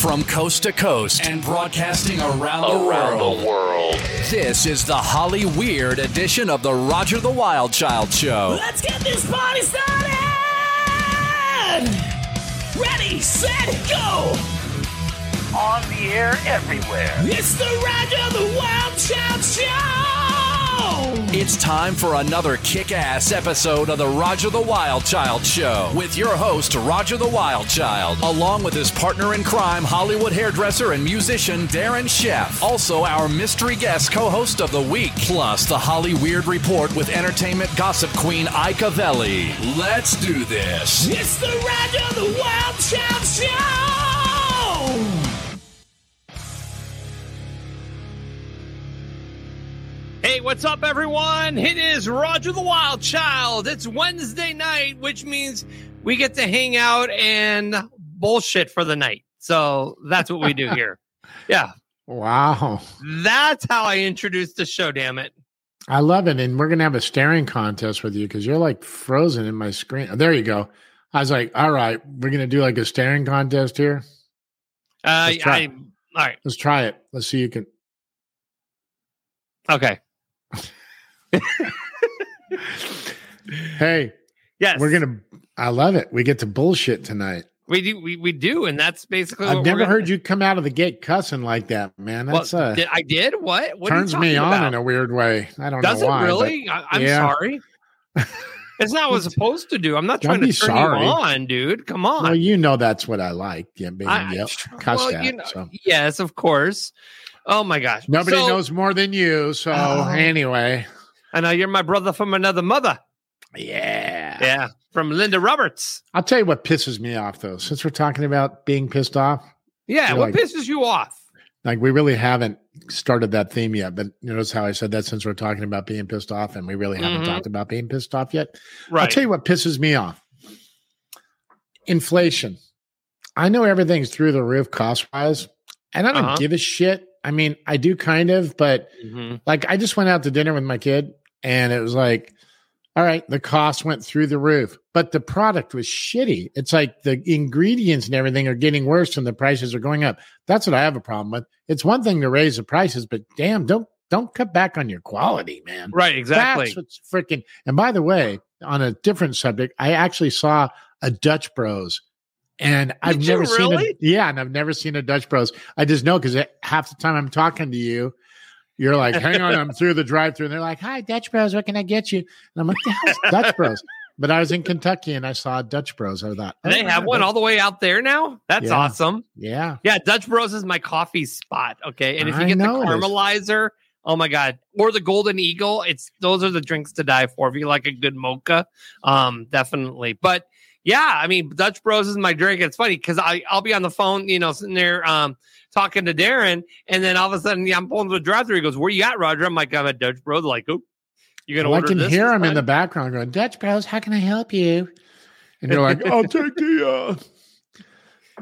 From coast to coast and broadcasting around, the, world. the world. This is the Hollyweird edition of the Roger the Wild Child Show. Let's get this party started! Ready, set, go! On the air everywhere. It's the Roger the Wild Child Show! It's time for another kick ass episode of the Roger the Wild Child Show with your host, Roger the Wild Child, along with his partner in crime, Hollywood hairdresser and musician Darren Sheff. Also, our mystery guest co host of the week, plus the Hollyweird Report with entertainment gossip queen Ika Velli. Let's do this. It's the Roger the Wild Child Show! Hey, what's up, everyone? It is Roger the Wild Child. It's Wednesday night, which means we get to hang out and bullshit for the night. So that's what we do here. Yeah, Wow. that's how I introduced the show, damn it. I love it. And we're going to have a staring contest with you because you're like frozen in my screen. there you go. I was like, all right, we're going to do like a staring contest here. Uh, I, all right. Let's try it. Let's see you can. Okay. Hey, Yes. we're to, I love it. We get to bullshit tonight. we do, we, we do. And that's basically I've what never we're gonna- heard you come out of the gate cussing like that, man. Well, That's uh, did, I did? What? what are you turns me on about? in a weird way. I don't Does know it why. but really? I, I'm yeah. sorry. It's not what it's supposed to do. I'm not trying to be turn sorry. you on, dude. Come on. Well, you know that's what I like. Yeah, being I- yep, cussed well, at. you know, so. yes, of course. Oh my gosh. Nobody So, knows more than you. So Oh. anyway, I know you're my brother from another mother. yeah. Yeah. From Linda Roberts. I'll tell you what pisses me off though. Since we're talking about being pissed off, Yeah. What like- pisses you off? like we really haven't started that theme yet. But notice how I said that since we're talking about being pissed off, and we really haven't Mhm. talked about being pissed off yet. I'll tell you what pisses me off. Inflation. I know everything's through the roof cost wise, and I don't Uh-huh. give a shit. I mean, I do kind of, but Mhm. like I just went out to dinner with my kid and it was like, all right, the cost went through the roof, but the product was shitty. It's like the ingredients and everything are getting worse and the prices are going up. That's what I have a problem with. It's one thing to raise the prices, but damn, don't don't cut back on your quality, man. Right. Exactly. That's what's freaking. And by the way, on a different subject, I actually saw a Dutch Bros. And I've Did never seen a yeah, and I've never seen a Dutch Bros. I just know because half the time I'm talking to you, you're like, "Hang on, I'm through the drive-through," and they're like, "Hi, Dutch Bros, what can I get you?" And I'm like, "The hell's Dutch Bros?" But I was in Kentucky and I saw Dutch Bros. I thought, they oh, have one all the way out there now. That's Yeah. awesome. Yeah, Yeah. Dutch Bros is my coffee spot. Okay. And if you get the know it is. caramelizer, oh my God. Or the Golden Eagle, it's those are the drinks to die for. If you like a good mocha, um, definitely. But yeah, I mean, Dutch Bros is my drink. It's funny because I I'll be on the phone, you know, sitting there um talking to Darren, and then all of a sudden, yeah, I'm pulling to the drive-through. He goes, "Where you at, Roger?" I'm like, "I'm at Dutch Bros." Like, oh, you're gonna well, I order can hear him in the background going, "Dutch Bros, how can I help you?" And you're like, "I'll take the." Uh...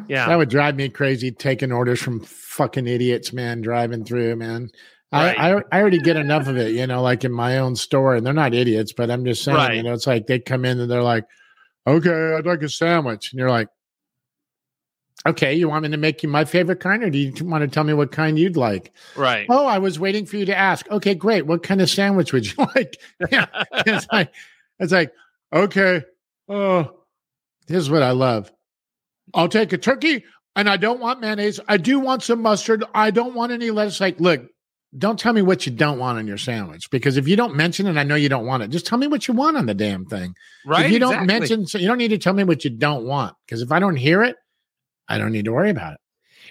Yeah, That would drive me crazy taking orders from fucking idiots, man, driving through, man. Right. I, I I already get enough of it, you know, like in my own store, and they're not idiots, but I'm just saying, Right. you know, it's like they come in and they're like, "Okay, I'd like a sandwich," and you're like, "Okay, you want me to make you my favorite kind, or do you want to tell me what kind you'd like?" right. Oh, I was waiting for you to ask. Okay, great. What kind of sandwich would you like? Yeah, it's like it's like okay. Oh, here's what I love. I'll take a turkey, and I don't want mayonnaise. I do want some mustard. I don't want any lettuce. Like, look, don't tell me what you don't want on your sandwich because if you don't mention it, I know you don't want it. Just tell me what you want on the damn thing. right. if you don't mention, so you don't need to tell me what you don't want because if I don't hear it, I don't need to worry about it.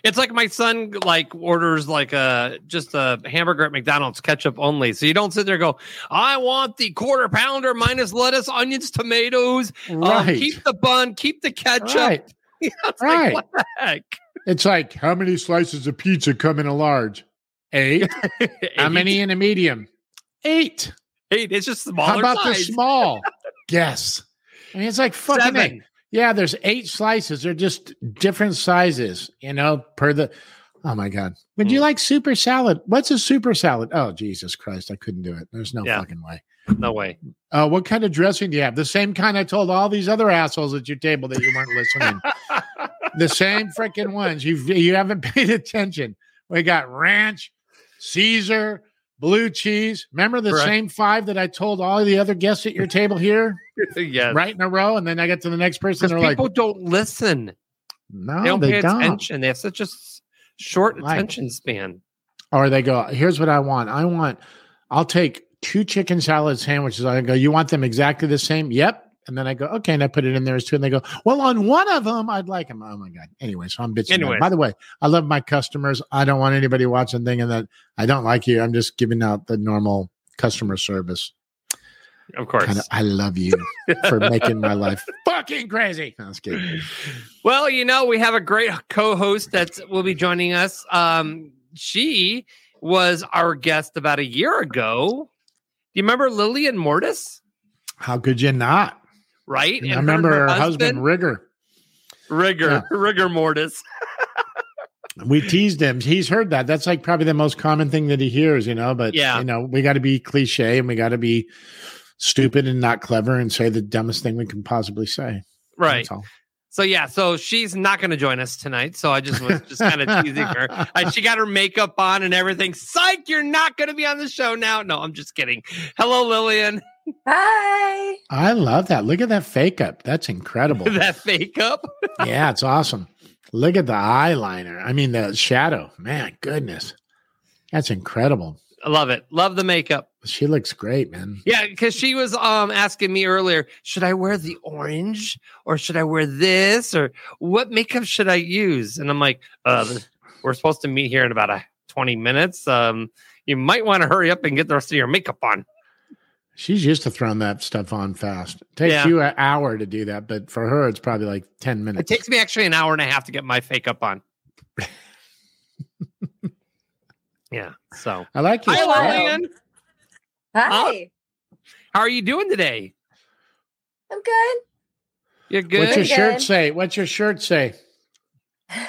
It's like my son like orders like a just a hamburger at McDonald's ketchup only. So you don't sit there and go, I want the quarter pounder minus lettuce, onions, tomatoes. Um, Right. keep the bun, keep the ketchup. right. You know, it's Right. like, what the heck? It's like how many slices of pizza come in a large? Eight. How many in a medium? Eight. Eight. It's just smaller. How about size. the small? Guess. I mean, it's like fucking Seven. eight. Yeah, there's eight slices. They're just different sizes, you know, per the. Oh my God. Would you Mm. like super salad? What's a super salad? Oh, Jesus Christ. I couldn't do it. There's no Yeah. fucking way. No way. Uh, what kind of dressing do you have? The same kind I told all these other assholes at your table that you weren't listening. the same freaking ones. You you haven't paid attention. We got ranch, Caesar, blue cheese. Remember the Correct. same five that I told all the other guests at your table here, yes. right in a row, and then I get to the next person. They're like, people don't listen. no, they don't they pay don't. attention. They have such a short Right. attention span. Or they go, here's what I want. I want, I'll take two chicken salad sandwiches. I go, you want them exactly the same? Yep. And then I go, okay. And I put it in there as two. And they go, well, on one of them, I'd like them. Oh my God. Anyway, so I'm bitching. Anyway, By the way, I love my customers. I don't want anybody watching thinking that I don't like you. I'm just giving out the normal customer service. Of course. Kinda, I love you for making my life fucking crazy. No. Well, you know, we have a great co-host that will be joining us. Um, she was our guest about a year ago. Do you remember Lillian Mortis? How could you not? Right? I remember her husband, Rigger. Rigor, Yeah. Rigor Mortis. We teased him. He's heard that. That's like probably the most common thing that he hears, you know. But Yeah. you know, we got to be cliche and we got to be stupid and not clever and say the dumbest thing we can possibly say. Right. So yeah, so she's not going to join us tonight. So I just was just kind of teasing her. I, she got her makeup on and everything. Psych, you're not going to be on the show now. No, I'm just kidding. Hello, Lillian. Hi. I love that. Look at that fake up. That's incredible. that fake up. yeah, it's awesome. Look at the eyeliner. I mean, the shadow. Man, goodness, that's incredible. I love it. Love the makeup. She looks great, man. Yeah, because she was um asking me earlier, should I wear the orange or should I wear this or what makeup should I use? And I'm like, uh, we're supposed to meet here in about a 20 minutes. Um, you might want to hurry up and get the rest of your makeup on. She's used to throwing that stuff on fast. It takes Yeah. you an hour to do that, but for her, it's probably like ten minutes. It takes me actually an hour and a half to get my fake up on. yeah. So, I like you. hi, Lillian. Hi. How are you doing today? I'm good. You're good. What's your good. Good. shirt say? What's your shirt say? Hold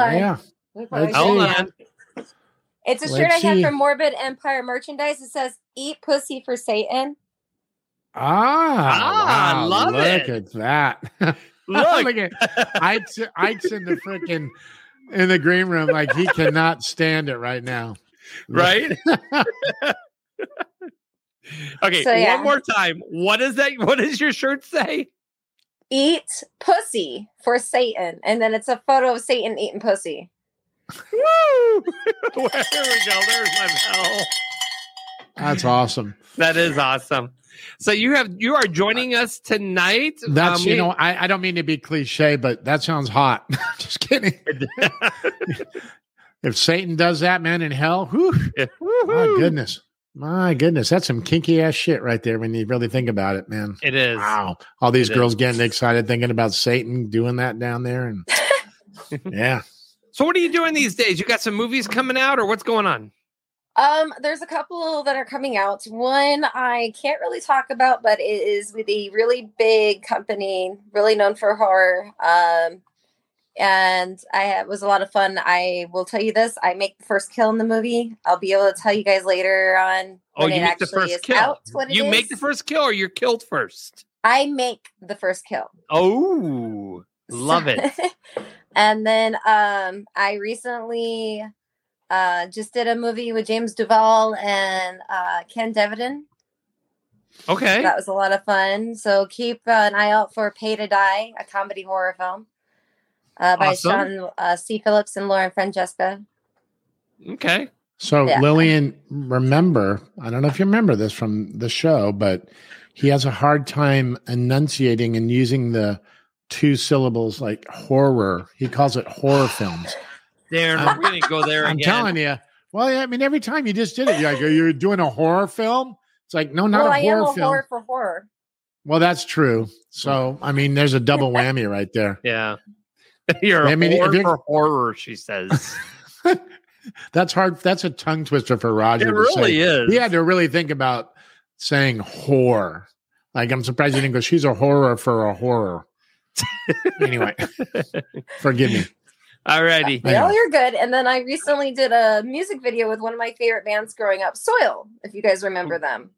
on. Yeah. Let me put my Let's shirt Hold on. On. It's a shirt Let's I have see. from Morbid Empire merchandise. It says "Eat pussy for Satan." Ah, Ah, wow, love look it. at that. Look. look at Ike's, Ike's in the freaking in the green room like he cannot stand it right now. right? okay, So, yeah. one more time. What is that? What does your shirt say? Eat pussy for Satan, and then it's a photo of Satan eating pussy. Woo! there we go. There's my bell. That's awesome. That is awesome. So you have you are joining us tonight. That's Um, you know, I, I don't mean to be cliche, but that sounds hot. Just kidding. If Satan does that, man, in hell, whew, my goodness. My goodness. That's some kinky ass shit right there when you really think about it, man. It is. Wow. All these It girls getting excited thinking about Satan doing that down there. And yeah. So what are you doing these days? You got some movies coming out, or what's going on? Um, there's a couple that are coming out. One I can't really talk about, but it is with a really big company, really known for horror. Um, and I it was a lot of fun. I will tell you this: I make the first kill in the movie. I'll be able to tell you guys later on. Oh, when you make the first kill. out what it you make is. the first kill, or you're killed first. I make the first kill. Oh, love it. and then um I recently uh just did a movie with James Duval and uh Ken Devidan. Okay. That was a lot of fun. So keep uh, an eye out for Pay to Die, a comedy horror film uh, by Awesome. Sean uh, C. Phillips and Lauren Francesca. Okay. So Yeah. Lillian, remember, I don't know if you remember this from the show, but he has a hard time enunciating and using the two syllables like horror. He calls it horror films. Darren, I'm- we're gonna go there I'm again. telling you. Well, yeah, I mean, every time you just did it, you're like, you're doing a horror film. It's like, no, not well, a I am horror a film. horror for horror. Well, that's true. So, I mean, there's a double whammy right there. Yeah. You're I a mean, if whore for horror, she says. That's hard. That's a tongue twister for Roger. it to really say. is. He had to really think about saying whore. Like, I'm surprised he didn't go, she's a horror for a horror. Anyway, forgive me. Alrighty. I No, you're good. And then I recently did a music video with one of my favorite bands growing up, Soil, if you guys remember them.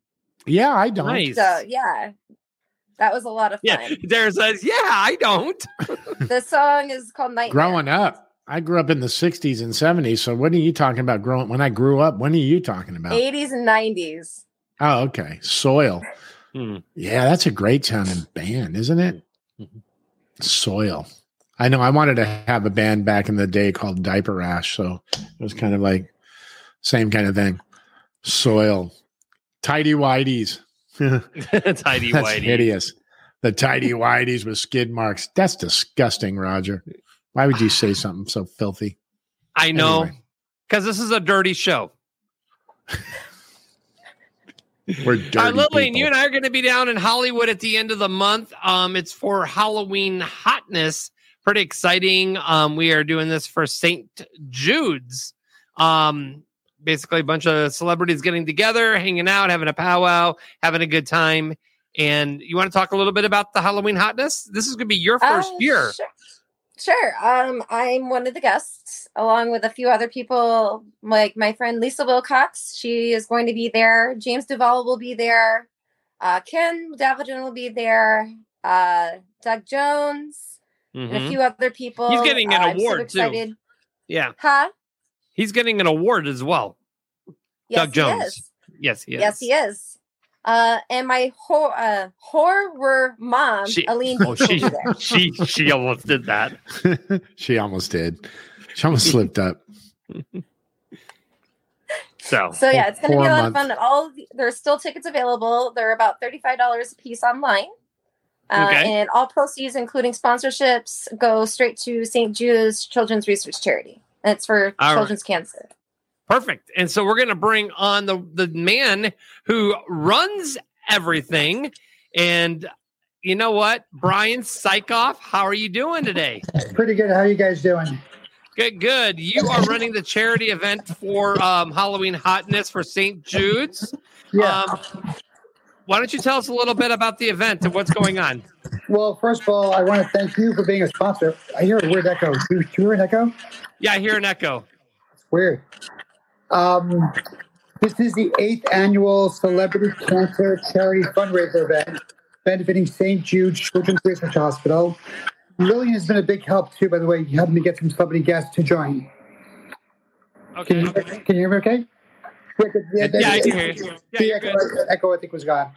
Yeah, I don't. Nice. So yeah. That was a lot of fun. Yeah, fun. Dare says, "Yeah, I don't." the song is called Nightmare. Growing up, I grew up in the 60s and 70s. So what are you talking about growing up when I grew up? When are you talking about? 80s and 90s. Oh, okay. Soil. Hmm. Yeah, that's a great sounding band, isn't it? Soil. I know I wanted to have a band back in the day called Diaper Rash. So it was kind of like same kind of thing. Soil. Tidy Whiteys. That's Tidy whitey. hideous. The tidy whiteys with skid marks. That's disgusting, Roger. Why would you say something so filthy? I know Anyway. because this is a dirty show. We're dirty. Uh, Lillian, people. you and I are going to be down in Hollywood at the end of the month. Um, it's for Halloween hotness. Pretty exciting. Um, we are doing this for St. Jude's. Um, basically, a bunch of celebrities getting together, hanging out, having a powwow, having a good time. And you want to talk a little bit about the Halloween hotness? This is going to be your first Uh, year. Sure. Sure. Um, I'm one of the guests, along with a few other people, like my friend Lisa Wilcox. She is going to be there. James Duval will be there. Uh, Ken Davidson will be there. Uh, Doug Jones and a Mhm. few other people. He's getting an Uh, I'm so award, too. Yeah, Huh? he's getting an award as well. Yes, Doug he Jones. is. Yes, he is. Yes, he is. Uh, and my hor- uh, horror mom, She- Aline, Oh, she- She she almost did that. she almost did. She almost slipped up. So So yeah, it's going to be a Four lot of months. fun. All the, there's still tickets available. They're about thirty five dollars a piece online. Uh, Okay. And all proceeds, including sponsorships, go straight to St. Jude's Children's Research Charity. And it's for All right. children's cancer. Perfect. And so we're going to bring on the the man who runs everything. And you know what, Brian Sykoff, how are you doing today? Pretty good. How are you guys doing? Good, good. You are running the charity event for um, Halloween Hotness for St. Jude's. Yeah. Um, why don't you tell us a little bit about the event and what's going on? well, first of all, I want to thank you for being a sponsor. I hear a weird echo. Do you hear an echo? Yeah, I hear an echo. It's weird. Um, this is the eighth annual Celebrity Cancer Charity Fundraiser event benefiting St. Jude Children's Research Hospital. Lillian has been a big help too, by the way, helping me get some celebrity guests to join. Can you, Okay. can you hear me okay? Yeah, I can hear you. Yeah, the echo, echo, I think, was gone.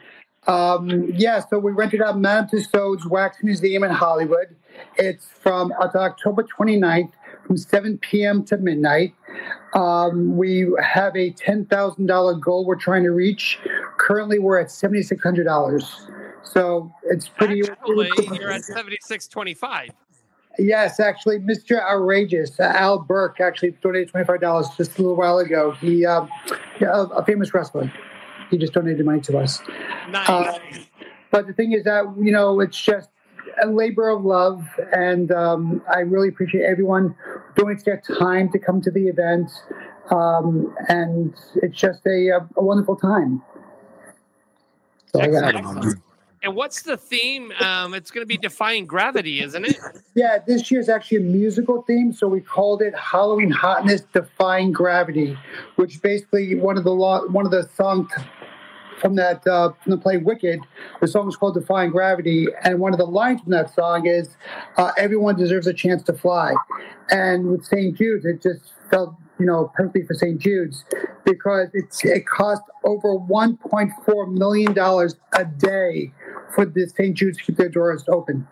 Um, yeah, so we rented out Madame Tussauds Wax Museum in Hollywood. It's from it's October 29th from 7 p.m. to midnight. Um, we have a $10,000 goal we're trying to reach. Currently, we're at $7,600. So it's pretty. Actually, you're at 7625. Yes, actually, Mr. Outrageous, uh, Al Burke, actually donated twenty-five dollars just a little while ago. He, um, yeah, a, a famous wrestler, he just donated money to us. Nice. Uh, but the thing is that you know it's just a labor of love, and um, I really appreciate everyone who donates their time to come to the event, um, and it's just a, a, a wonderful time. So, yeah. Excellent. And what's the theme? Um, it's going to be defying gravity, isn't it? Yeah, this year's actually a musical theme, so we called it Halloween Hotness Defying Gravity, which basically one of the one of the songs from that uh, from the play Wicked. The song is called Defying Gravity, and one of the lines from that song is uh, "Everyone deserves a chance to fly." And with St. Jude's, it just felt you know perfectly for St. Jude's because it's it cost over 1.4 million dollars a day for the St. Jude's to keep their doors open.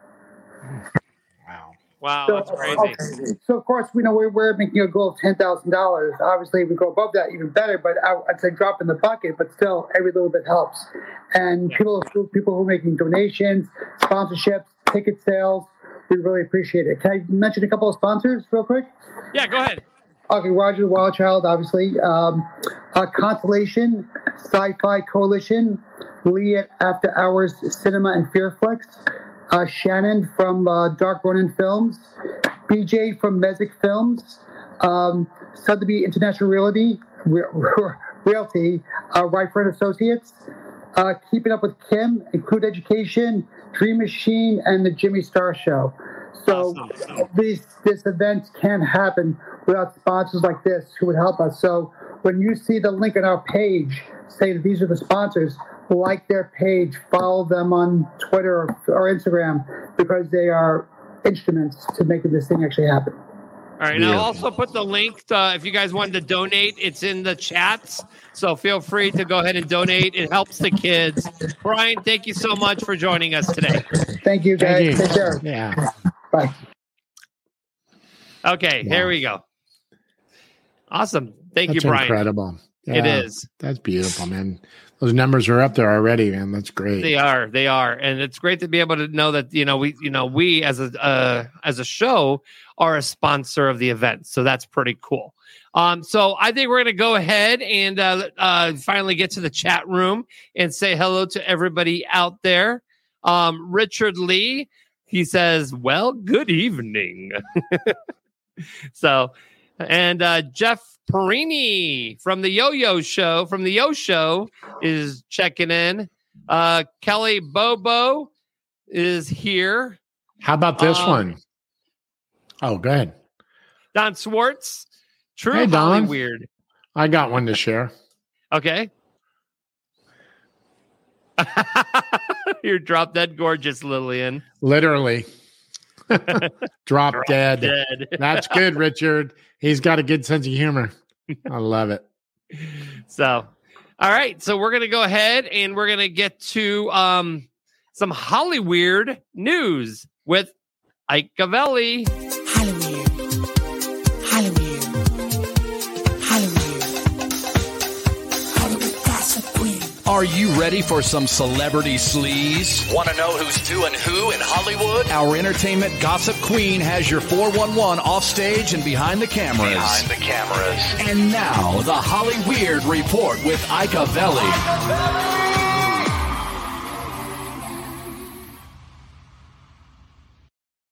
Wow. Wow, So, that's crazy. okay. So of course, we know we're, we're making a goal of ten thousand dollars. Obviously, we go above that, even better. But I, I'd say drop in the bucket. But still, every little bit helps. And people, people who are making donations, sponsorships, ticket sales, we really appreciate it. Can I mention a couple of sponsors real quick? Yeah, go ahead. Okay, Roger Wild Child, obviously. Um, uh, Constellation, Sci-Fi Coalition, Lee at After Hours Cinema and Fearflix, uh, Shannon from uh, Dark Ronin Films, BJ from Mesic Films, um, Sotheby International Realty, Re- Re- Realty, uh, Associates, uh, Keeping Up with Kim, Include Education, Dream Machine, and the Jimmy Star Show. So Awesome. these this event can't happen without sponsors like this who would help us. So when you see the link on our page say that these are the sponsors, like their page, follow them on Twitter or, or Instagram because they are instruments to making this thing actually happen. All right. And I'll also put the link to, if you guys wanted to donate, it's in the chats. So feel free to go ahead and donate. It helps the kids. Brian, thank you so much for joining us today. Thank you, guys. Thank you. Take care. Yeah. Bye. Okay, there we go. Awesome. Thank That's you, Brian. incredible. It Yeah, is. That's beautiful, man. Those numbers are up there already, man. That's great. They are. They are, and it's great to be able to know that you know we you know we as a uh, as a show are a sponsor of the event, so that's pretty cool. Um, so I think we're going to go ahead and uh, uh, finally get to the chat room and say hello to everybody out there. Um, Richard Lee, he says, "Well, good evening." so, and uh, Jeff Perini from the Yo Yo Show from the Yo Show is checking in. Uh, Kelly Bobo is here. How about this Um, one? Oh, go ahead. Don Swartz, True Hey, Don. Weird. I got one to share. Okay. You're drop dead gorgeous, Lillian. Literally. Drop, dead. Dead. That's good, Richard. He's got a good sense of humor. I love it. So, all right. So we're gonna go ahead and we're gonna get to um some Hollyweird news with Ike Gavelli. Hollywood. Hollywood. Are you ready for some celebrity sleaze? Want to know who's doing who in Hollywood? Our entertainment gossip queen has your 411 off stage and behind the cameras. Behind the cameras. And now, the Holly Weird Report with Ika Velli.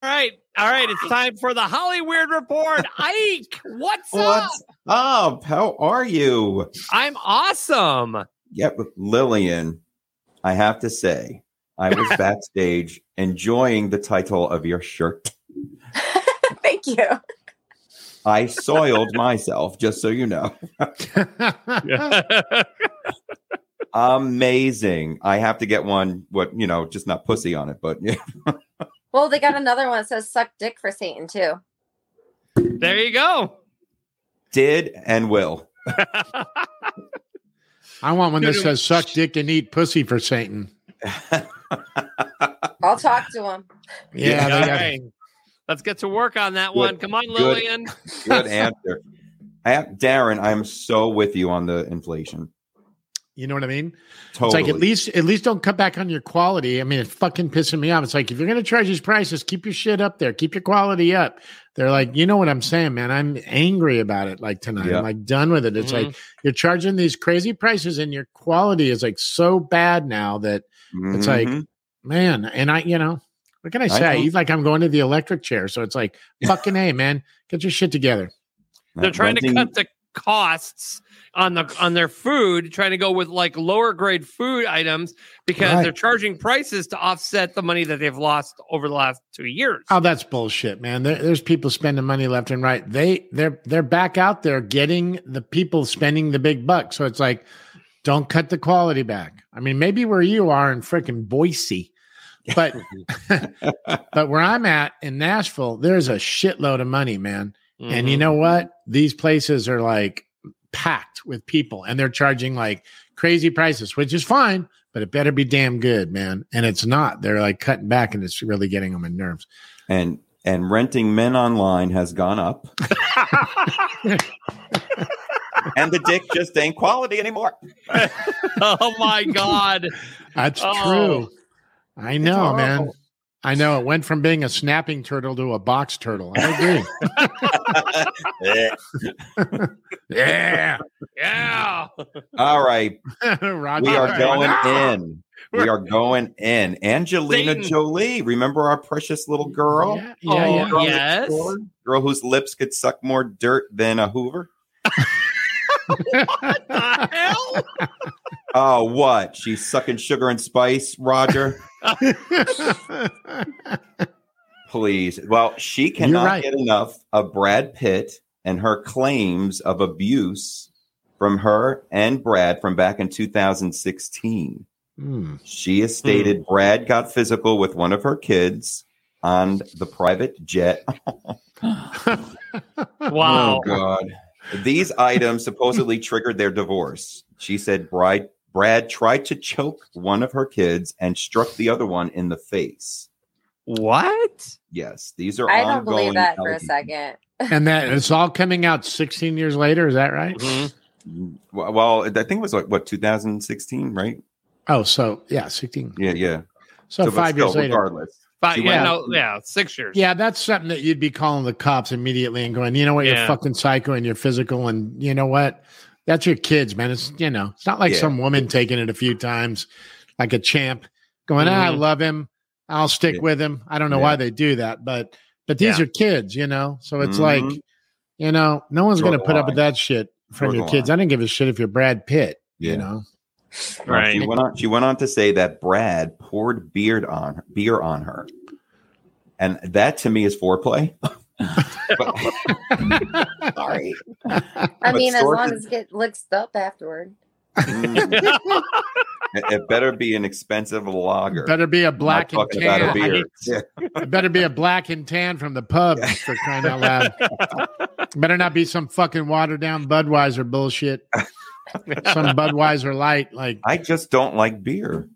All right, all right. It's time for the Hollyweird report. Ike, what's, up? What's up? How are you? I'm awesome. Yep, Lillian, I have to say, I was backstage enjoying the title of your shirt. Thank you. I soiled myself, just so you know. Amazing. I have to get one, what, you know, just not pussy on it, but yeah. Well, they got another one that says "suck dick for Satan" too. there you go. did and will. I want one that says suck dick and eat pussy for Satan. I'll talk to him. Yeah, all they got- right. Let's get to work on that Good. one. Come on, Lillian. Good answer. I have, Darren, I'm so with you on the inflation. You know what I mean? Totally. It's like at least at least don't cut back on your quality. I mean, it's fucking pissing me off. It's like if you're gonna charge these prices, keep your shit up there, keep your quality up. They're like, you know what I'm saying, man? I'm angry about it. Like tonight, Yeah. I'm like done with it. It's Mhm. like you're charging these crazy prices, and your quality is like so bad now that It's like, Mhm. man. And I, you know, what can I I say? I, know. eat like I'm going to the electric chair. So it's like fucking a man, get your shit together. They're trying to cut the costs on the on their food, trying to go with like lower grade food items because Right. they're charging prices to offset the money that they've lost over the last two years. Oh, that's bullshit, man. There, there's people spending money left and right. They they're they're back out there getting the people spending the big bucks. So it's like, don't cut the quality back. I mean, maybe where you are in freaking Boise, but but where I'm at in Nashville, there's a shitload of money, man. And you Mhm. know what? These places are like packed with people and they're charging like crazy prices, which is fine, but it better be damn good, man. And it's not. They're like cutting back and it's really getting them in nerves. and and renting men online has gone up. and the dick just ain't quality anymore. oh my god! That's Oh. true. I know, man. I know. It went from being a snapping turtle to a box turtle. I agree. yeah. Yeah, All right, Roger. we are going Ah! in. We are going in. Angelina Satan. Jolie, remember our precious little girl? Yeah, yeah, Oh, yeah. Girl yes. Girl whose lips could suck more dirt than a Hoover. The hell? Oh, what? She's sucking sugar and spice, Roger. Please. Well, she cannot right. get enough of Brad Pitt and her claims of abuse from her and Brad from back in 2016. Hmm. She has stated Brad got physical with one of her kids on the private jet. Wow. Oh God! These items supposedly triggered their divorce. She said Brad Brad tried to choke one of her kids and struck the other one in the face. What? Yes, these are. I don't believe that for a second. and that it's all coming out 16 years later. Is that right? Mhm. Well, well, I think it was like what 2016, right? Oh, so yeah, 16. Yeah, yeah. So, but five years later. regardless. But She yeah, no, yeah, six years. Yeah, that's something that you'd be calling the cops immediately and going, you know what, you're fucking psycho and you're physical, and you know what, that's your kids, man. It's you know, it's not like Yeah. some woman taking it a few times, like a champ, going, ah, I Mhm. love him, I'll stick Yeah. with him. I don't know Yeah. why they do that, but but these Yeah. are kids, you know, so it's Mhm. like, you know, no one's Draw gonna the put up with that shit from Draw your kids. line. I didn't give a shit if you're Brad Pitt, Yeah. you know. Well, Right. She went on. She went on to say that Brad poured beer on her, beer on her, and that to me is foreplay. But- sorry. I But mean, as long as it get licked up afterward. Mm. it, it better be an expensive lager. Better be a I'm not black and talking about a tan. beer. Yeah. It better be a black and tan from the pub for crying out loud. better not be some fucking watered down Budweiser bullshit. Some Budweiser light. Like, I just don't like beer.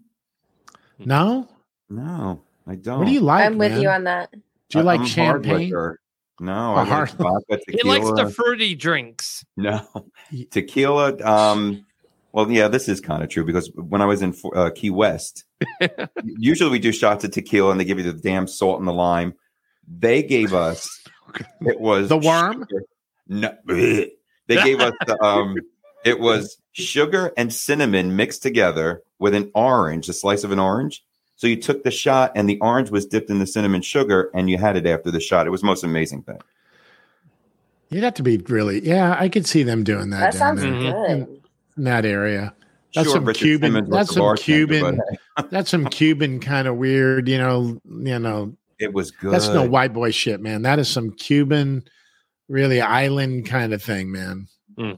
no? No, I don't. What do you like? I'm with man? you on that. Do you like I'm champagne? liquor. No, A I like hard- vodka, He likes the fruity drinks. No, tequila. Um, well, yeah, this is kind of true because when I was in uh, Key West, usually we do shots of tequila and they give you the damn salt and the lime. They gave us it was The worm? sugar. No, they gave us the um. It was sugar and cinnamon mixed together with an orange, a slice of an orange. So you took the shot and the orange was dipped in the cinnamon sugar and you had it after the shot. It was the most amazing thing. You'd have to be really, yeah, I could see them doing that, That sounds there good. in that area. That's Sure, some Richard Cuban- Simmons that's some Cuban- That's some Cuban kind of weird, you know, you know, It was good. that's no white boy shit, man. That is some Cuban, really island kind of thing, man. Hmm.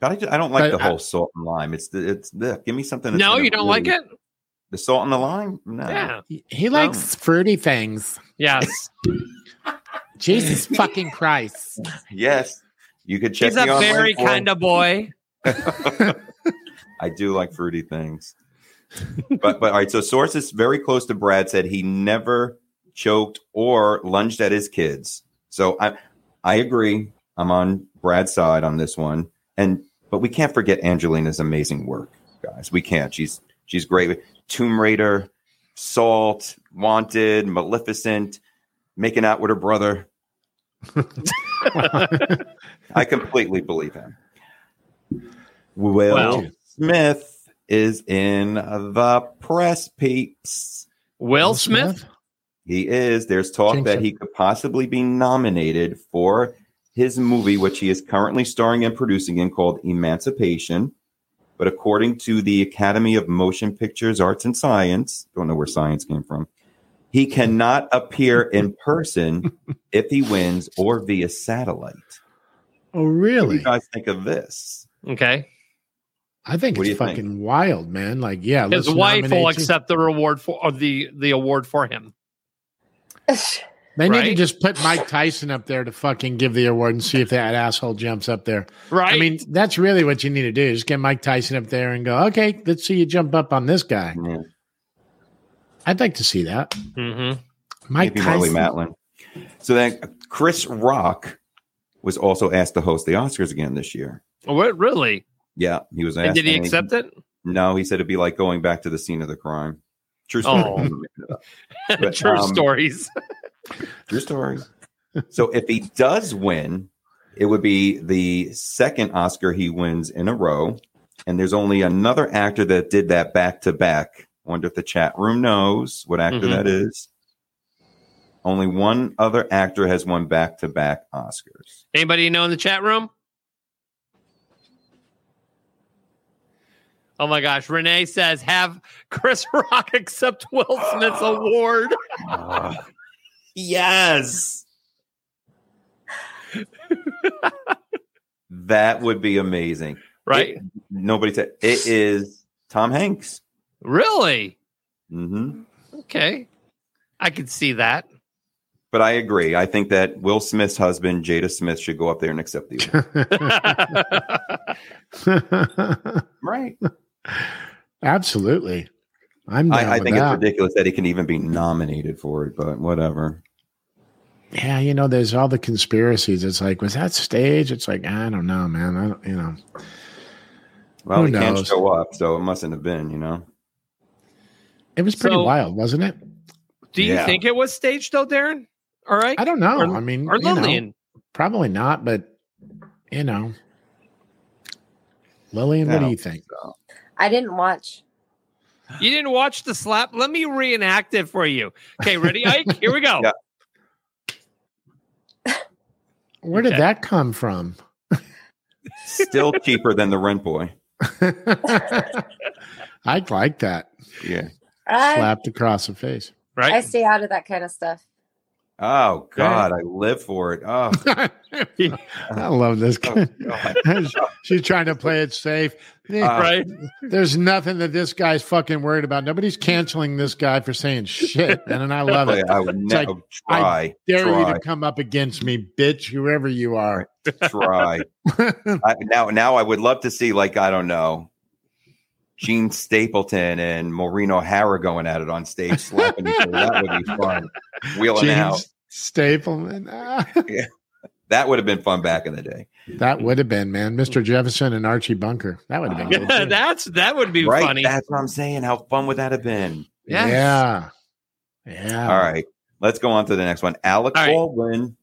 But I, just, I don't like But the I- whole salt and lime. It's the it's the give me something. that's No, you don't like it? The salt and the lime? No. Yeah. He, he likes fruity things. Yes. Jesus fucking Christ. Yes, you could check He's a me on very kind of boy. I do like fruity things. but but all right. So sources very close to Brad said he never choked or lunged at his kids. So I I agree. I'm on Brad's side on this one. And but we can't forget Angelina's amazing work, guys. We can't. She's she's great. Tomb Raider, Salt, Wanted, Maleficent, making out with her brother. I completely believe him. Will Well- Smith is in the press, peeps. Will Smith? He is. There's talk Jinx that he could possibly be nominated for his movie, which he is currently starring and producing in, called Emancipation. But according to the Academy of Motion Pictures Arts and Science, don't know where science came from, he cannot appear in person if he wins or via satellite. Oh, What do really? you guys think of this? Okay. I think What do it's you think? fucking wild, man. Like, yeah, His wife will you. accept the reward for or the the award for him. They need to just put Mike Tyson up there to fucking give the award and see if that asshole jumps up there. Right. I mean, that's really what you need to do. Just get Mike Tyson up there and go, okay, let's see you jump up on this guy. Yeah, I'd like to see that. hmm Mike maybe Marlee Matlin. So then Chris Rock was also asked to host the Oscars again this year. What really? Yeah, he was asked. And did he and accept it? No, he said it'd be like going back to the scene of the crime. True Oh. story. But, True um, stories. True story. So if he does win, it would be the second Oscar he wins in a row. And there's only another actor that did that back to back. Wonder if the chat room knows what actor Mhm. that is. Only one other actor has won back to back Oscars. Anybody know in the chat room? Oh my gosh. Renee says, have Chris Rock accept Will Smith's award. Yes. that would be amazing. Right? It- nobody said it is Tom Hanks. Really? hmm Okay. I could see that. But I agree. I think that Will Smith's husband, Jada Smith, should go up there and accept the award. right. Absolutely. I'm I, I with think it's ridiculous that he can even be nominated for it, but whatever. Yeah, you know, there's all the conspiracies. It's like, was that stage? It's like, I don't know, man. I don't, you know. Well, Who he can't knows? show up, so it mustn't have been, you know. It was pretty So- wild, wasn't it? Do you Yeah. think it was staged though, Darren? All right. I don't know. Or- I mean, or you know, probably not, but you know, Lillian, what do you think? I didn't watch. You didn't watch the slap? Let me reenact it for you. Okay, ready, Ike? Here we go. Yeah. Where did that come from? Still cheaper than the rent boy. I'd like that. Yeah. I, Slapped across the face. Right? I stay out of that kind of stuff. Oh God, I live for it. Oh, I love this. oh She's trying to play it safe. Uh, right? There's nothing that this guy's fucking worried about. Nobody's canceling this guy for saying shit, man, and I love it. I would It's never like, try. Dare you to come up against me, bitch, whoever you are. try. I, now, now I would love to see, like, I don't know, Jean Stapleton and Maureen O'Hara going at it on stage, slapping each other. That would be fun. Wheeling Jean out. Stapleman. Ah, That would have been fun back in the day. that would have been, man. Mr. Jefferson and Archie Bunker. That would have been good. That's that would be right? funny. That's what I'm saying. How fun would that have been? Yes. Yeah. Yeah. All right. Let's go on to the next one. Alec All right. Baldwin.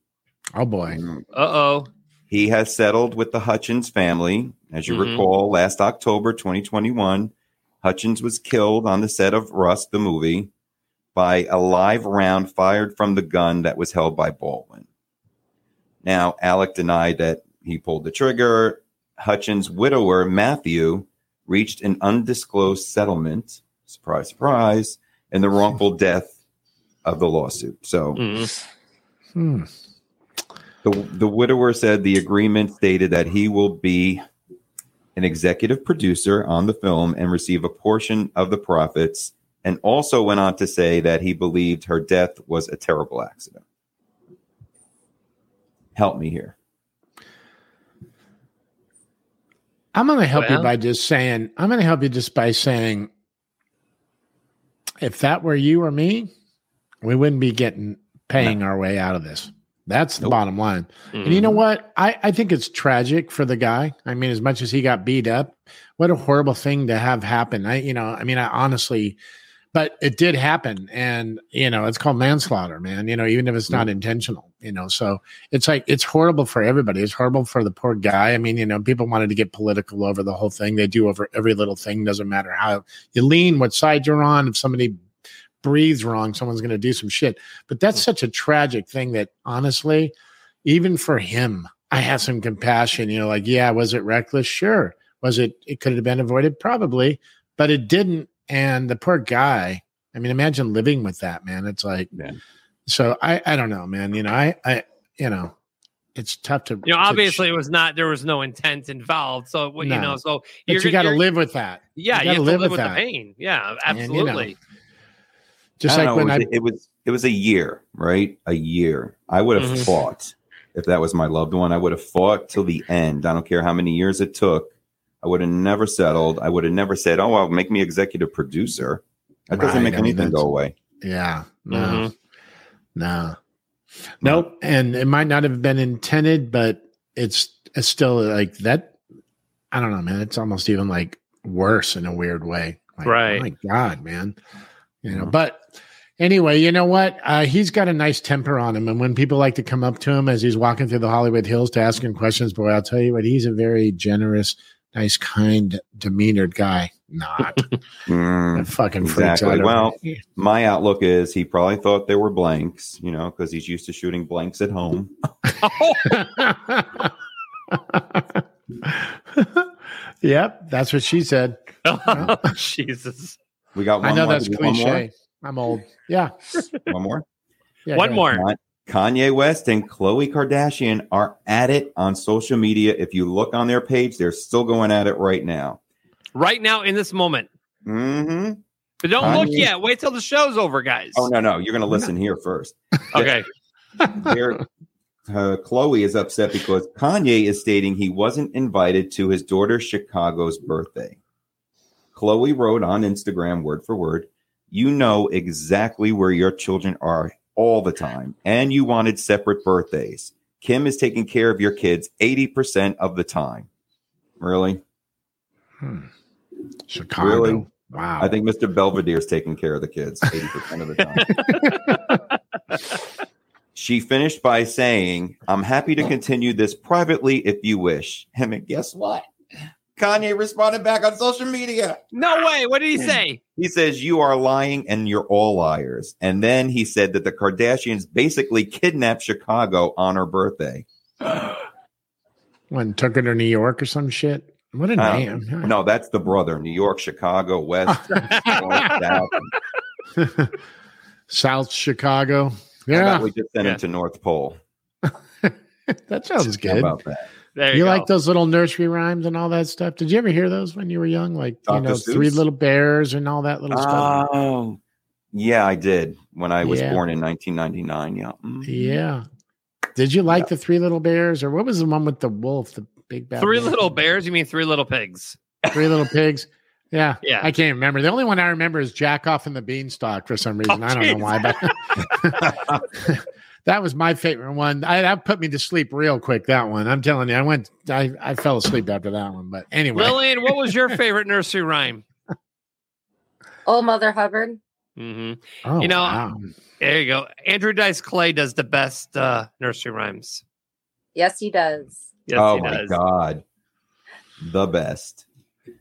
Oh boy. Uh oh. He has settled with the Hutchins family. As you Mhm. recall, last October 2021, Hutchins was killed on the set of Rust, the movie, by a live round fired from the gun that was held by Baldwin. Now, Alec denied that he pulled the trigger. Hutchins' widower, Matthew, reached an undisclosed settlement, surprise, surprise, in the wrongful death of the lawsuit. So, Mhm. Hmm. the, the widower said the agreement stated that he will be an executive producer on the film and receive a portion of the profits, and also went on to say that he believed her death was a terrible accident. Help me here. I'm going to help you by just saying, I'm going to help you just by saying, if that were you or me, we wouldn't be getting paying our way out of this. That's the Nope. bottom line. And you know mm-hmm. what? I, I think it's tragic for the guy. I mean, as much as he got beat up, what a horrible thing to have happen. I, you know, I mean, I honestly, but it did happen. And, you know, it's called manslaughter, man, you know, even if it's not mm-hmm. intentional, you know, so it's like, it's horrible for everybody. It's horrible for the poor guy. I mean, you know, people wanted to get political over the whole thing. They do over every little thing. Doesn't matter how you lean, what side you're on. If somebody breathes wrong, someone's going to do some shit. But that's hmm. such a tragic thing that honestly, even for him, I have some compassion. You know, like, yeah, was it reckless? Sure. Was it, it could have been avoided? Probably, but it didn't. And the poor guy, I mean, imagine living with that, man. It's like, Yeah. so I, I don't know, man. You know, I, I, you know, it's tough to, You know, obviously ch- it was not. There was no intent involved. So what you No. know, so but you're you got to live with that. Yeah, you you, gotta to live live with with the pain. Yeah, And, you know, absolutely. Just like don't when it, was, it was it was a year, right? A year. I would have Mhm. fought if that was my loved one. I would have fought till the end. I don't care how many years it took. I would have never settled. I would have never said, "Oh, well, make me executive producer." That doesn't Right, make I mean, anything go away. yeah, no, Mhm. no, nope. And it might not have been intended, but it's, it's still like that. I don't know, man. It's almost even like worse in a weird way. Like, Right. Oh my God, man. You know, Mhm. but anyway, you know what? Uh, he's got a nice temper on him. And when people like to come up to him as he's walking through the Hollywood Hills to ask him questions, boy, I'll tell you what, he's a very generous, nice, kind, demeanored guy. Not Mm. fucking Exactly. Well, My outlook is he probably thought there were blanks, you know, because he's used to shooting blanks at home. yep, that's what she said. Jesus. We got one more. I know more. that's Do we want cliche. I'm old. Yeah. One more. yeah One more. Con- Kanye West and Khloe Kardashian are at it on social media. If you look on their page, they're still going at it right now. Right now in this moment. Mm-hmm. But don't look yet. Wait till the show's over, guys. Oh no, no, you're going to listen here first. Okay. There, uh, Khloe is upset because Kanye is stating he wasn't invited to his daughter Chicago's birthday. Khloe wrote on Instagram, word for word, "You know exactly where your children are all the time, and you wanted separate birthdays. Kim is taking care of your kids eighty percent of the time. Really? Hmm. Chicago. Really? Wow. I think Mr. Belvedere is taking care of the kids 80% of the time. she finished by saying, I'm happy to continue this privately if you wish. And guess what? Kanye responded back on social media. No way. What did he say? He says, You are lying and you're all liars. And then he said that the Kardashians basically kidnapped Chicago on her birthday. when took her to New York or some shit. What a Uh, name. No, that's the brother. New York, Chicago, West, North, South. South Chicago. Yeah, we just sent Yeah. him to North Pole? that sounds How good. about that? There You you, go. like those little nursery rhymes and all that stuff? Did you ever hear those when you were young? Like, you Dr. know, Three Little Bears and all that little stuff? Oh, yeah, I did when I was Yeah. born in 1999. Yeah. Mm. Yeah. Did you like the Three Little Bears or what was the one with the wolf, the big bad Three wolf? little bears? You mean three little pigs? Three Little Pigs? Yeah. Yeah. I can't remember. The only one I remember is Jack Off and the Beanstalk for some reason. Oh, I don't know why, but that was my favorite one. I, that put me to sleep real quick. That one. I'm telling you, I went, I, I fell asleep after that one. But anyway, Lillian, what was your favorite nursery rhyme? Old Mother Hubbard. hmm oh, you know, wow. There you go. Andrew Dice Clay does the best uh, nursery rhymes. Yes, he does. Yes, oh he my does. God. The best.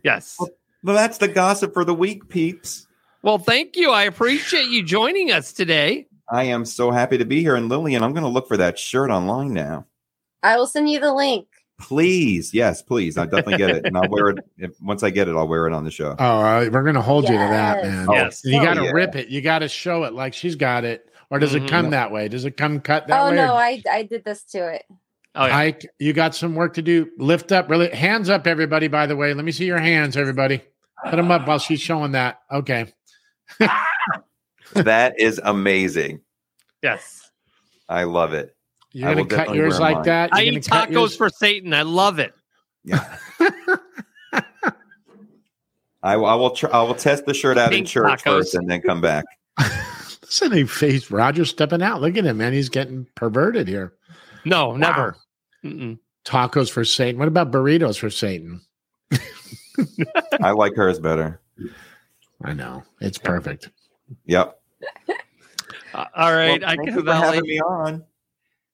Yes. Well, that's the gossip for the week, peeps. Well, thank you. I appreciate you joining us today. I am so happy to be here. And Lillian, I'm going to look for that shirt online now. I will send you the link. Please. Yes, please. I definitely get it. And I'll wear it. If, once I get it, I'll wear it on the show. Oh, uh, we're gonna hold you to that, Yes. man. Oh, Yes. And you Oh, got to yeah. rip it. You got to show it like she's got it, or does Mhm. it come that way? Does it come cut that oh way? Oh no, or- I I did this to it. Oh, yeah. Ike, you got some work to do. Lift up, really. Hands up, everybody. By the way, let me see your hands, everybody. Put them up while she's showing that. Okay. that is amazing. yes. I love it. You're gonna cut yours like mine. that. I You're eat tacos yours- for Satan. I love it. Yeah. I, will- I will. Tr- I will test the shirt out in church tacos. first, and then come back. Listen, he faced Roger stepping out. Look at him, man. He's getting perverted here. No, never. Mm-mm. Tacos for Satan. What about burritos for Satan? I like hers better. I know. It's perfect. Yep. Uh, all right. Well, I thank can you for having me on.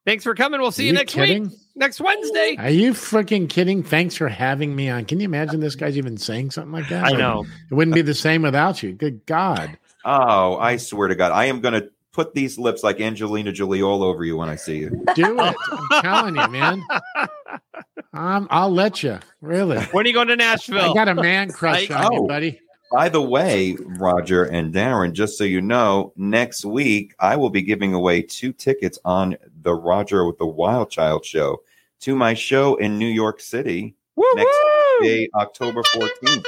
Thanks for coming. We'll see Are you, next kidding? week. Next Wednesday. Are you freaking kidding? Thanks for having me on. Can you imagine this guy's even saying something like that? I know. It wouldn't be the same without you. Good God. Oh, I swear to God, I am going to put these lips like Angelina Jolie all over you when I see you. Do it. I'm telling you, man. Um, I'll let you. Really. When are you going to Nashville? I got a man crush I- on you, Oh. buddy. By the way, Roger and Darren, just so you know, next week I will be giving away two tickets on the Roger with the Wild Child show to my show in New York City next Friday, October 14th.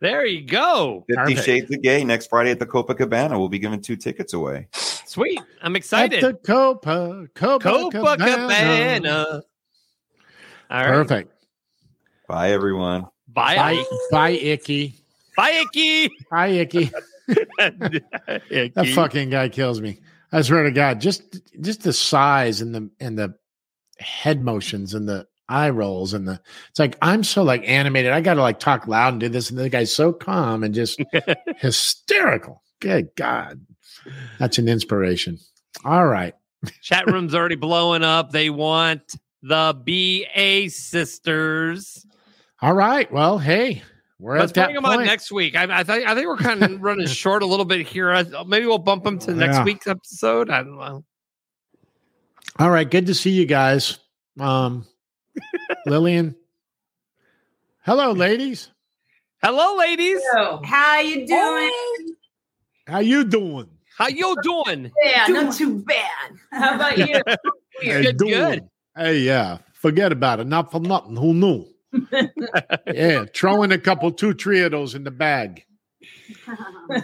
There you go. Fifty Perfect. Shades of Gay next Friday at the Copacabana. We'll be giving two tickets away. Sweet. I'm excited. At excited. the Copa, Copa, Copacabana. All right. Perfect. Bye, everyone. Bye. Bye, bye, Icky. Bye, Icky. Bye, Icky. That fucking guy kills me. I swear to God, just just the size and the and the head motions and the eye rolls and the it's like I'm so like animated. I gotta like talk loud and do this, and the guy's so calm and just hysterical. Good God. That's an inspiration. All right. Chat room's already blowing up. They want the BA sisters. All right. Well, hey, we're Let's at that bring them point. on next week. I, I think I think we're kind of running short a little bit here. Maybe we'll bump them to next Yeah. week's episode. I don't know. All right. Good to see you guys. Um, Lillian. Hello, ladies. Hello, ladies. How you doing? How you doing? How you doing? Yeah, not too bad. How about you? Hey, Good, good. Hey, yeah. Forget about it. Not for nothing. Who knew? yeah. Throw in a couple, two, three of those in the bag.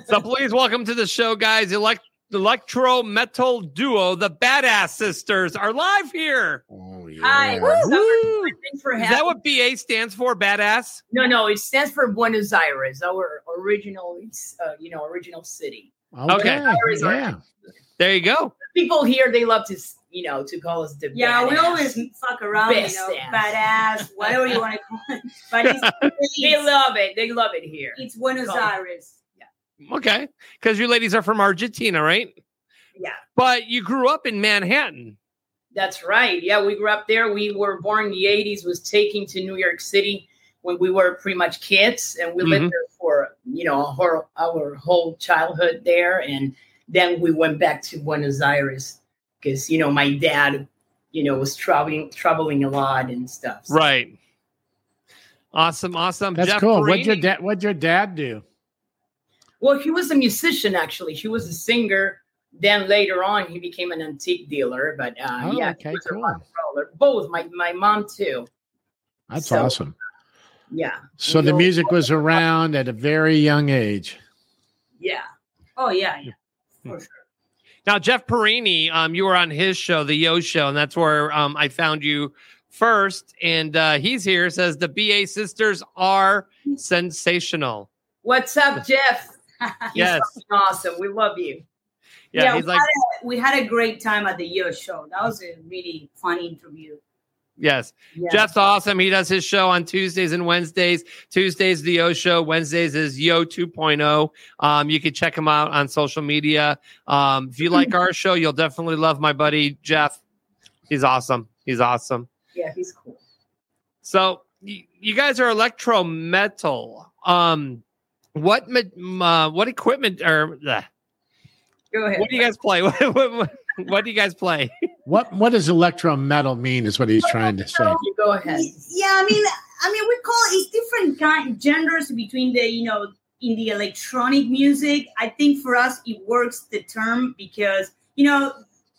So please welcome to the show, guys. Elect- electro metal duo, the Badass Sisters, are live here. Oh yeah. Hi, what's up? Thanks for Is that what BA stands for? Badass? No, no, it stands for Buenos Aires, our original, uh, you know, original city. Okay. Aires Yeah. There you go. People here, they love to, s- you know, to call us the Yeah, we always fuck around, Best you know, ass. badass, whatever you want to call it. But it's, They love it. They love it here. it's Buenos Call it. Aires. Okay. Because you ladies are from Argentina, right? Yeah. But you grew up in Manhattan. That's right. Yeah, we grew up there. We were born in the 80s, was taken to New York City when we were pretty much kids. And we Mhm. lived there for, you know, our, our whole childhood there. And then we went back to Buenos Aires because, you know, my dad, you know, was traveling traveling a lot and stuff. So- Right. Awesome. Awesome. That's Jeff cool. What'd your dad what'd your dad do? Well, he was a musician, actually. He was a singer. Then later on, he became an antique dealer. But uh, Oh, yeah, okay, he was cool. rock. Both, my, my mom too. That's So- awesome. Yeah. So the music was around at a very young age. Yeah. Oh, yeah, yeah. For sure. Now, Jeff Perini, um, you were on his show, the Yo Show, and that's where um, I found you first. And uh, he's here. Says the BA sisters are sensational. What's up, Jeff? Yes. awesome. We love you. Yeah, Yeah, he's we, like, had a, we had a great time at the Yo show. That was a really fun interview. Yes. Yeah. Jeff's awesome. He does his show on Tuesdays and Wednesdays. Tuesdays, the Yo Show. Wednesdays is Yo 2.0. Um, you can check him out on social media. Um, if you like our show, you'll definitely love my buddy Jeff. He's awesome. He's awesome. yeah, he's cool. So y- you guys are electro metal. Um, what ma- m- uh, what equipment or uh, Go ahead. what do you guys play? what, what, what- what do you guys play? What what does electro metal mean? Is what he's trying to say. Go ahead. Yeah, I mean, I mean, we call it's different kind genders between the you know in the electronic music. I think for us it works the term because you know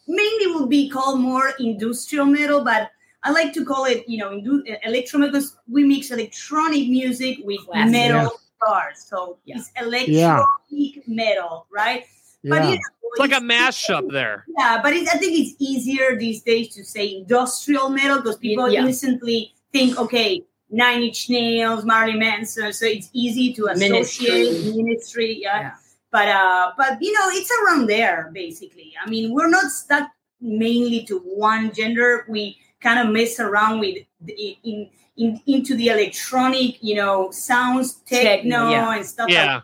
mainly will be called more industrial metal, but I like to call it you know indu- electro metal because we mix electronic music with Classic. metal guitars, so Yeah. it's electronic metal, right? But you know, It's like a mashup there. yeah, but it, I think it's easier these days to say industrial metal because people Yeah. instantly think, okay, Nine Inch Nails, Marilyn Manson, so it's easy to associate Ministry. ministry. yeah. Yeah. But uh, but you know, it's around there basically. I mean, we're not stuck mainly to one gender. We kind of mess around with in, in into the electronic, you know, sounds, techno, Techno, yeah. and stuff. Yeah. Like that.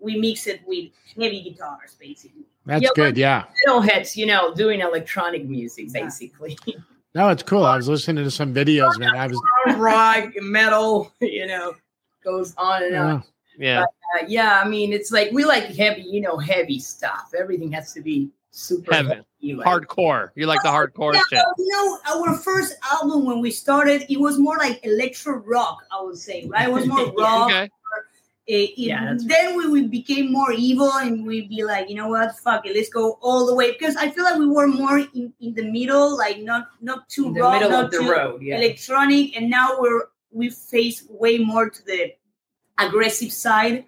We mix it with heavy guitars, basically. That's Yeah, good. Yeah. Metalheads, you know, doing electronic music, basically. No, it's cool. I was listening to some videos, man. I was Rock, metal, you know, goes on and on. yeah. Yeah. Uh, yeah, I mean, it's like we like heavy, you know, heavy stuff. Everything has to be super Heavy. heavy. like- Hardcore. You like the hardcore Yeah, shit. you know, our first album when we started, it was more like electro rock, I would say, right? It was more rock. Okay. It- it- Yeah, then we, we became more evil and we'd be like, you know what, fuck it, let's go all the way. Because I feel like we were more in, in the middle, like not not too in the rock, middle not of the too road. Yeah. electronic, and now we're we face way more to the aggressive side.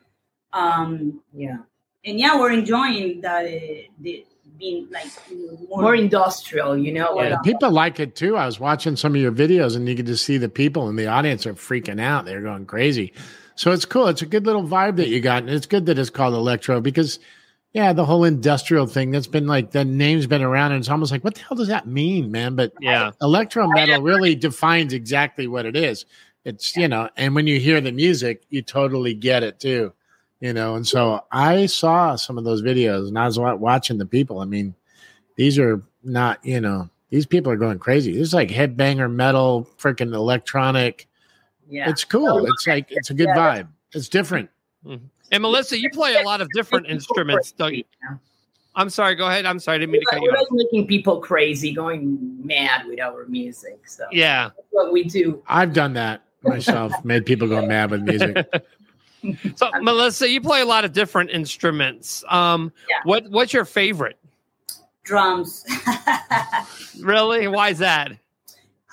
Um, yeah. and yeah, we're enjoying that uh, the being like more, More industrial, you know. Yeah. like- People like it too. I was watching some of your videos and you could just see the people in the audience are freaking out. They're going crazy. So it's cool. It's a good little vibe that you got. And it's good that it's called electro because yeah, the whole industrial thing that's been like the name's been around and it's almost like, what the hell does that mean, man? But Yeah. electro metal really defines exactly what it is. It's, you know, and when you hear the music, you totally get it too, you know. And so I saw some of those videos and I was watching the people. I mean, these are not, you know, these people are going crazy. This is like headbanger metal, freaking electronic. Yeah. It's cool. It's like, it's a good Yeah. vibe. It's different. And Melissa, you play a lot of different instruments, don't you? I'm sorry. Go ahead. I'm sorry. I didn't mean to cut you off. like making people crazy, going mad with our music. So Yeah. that's what we do. I've done that myself, made people go mad with music. So, Melissa, you play a lot of different instruments. Um, Yeah. what what's your favorite? drums. Really? Why is that?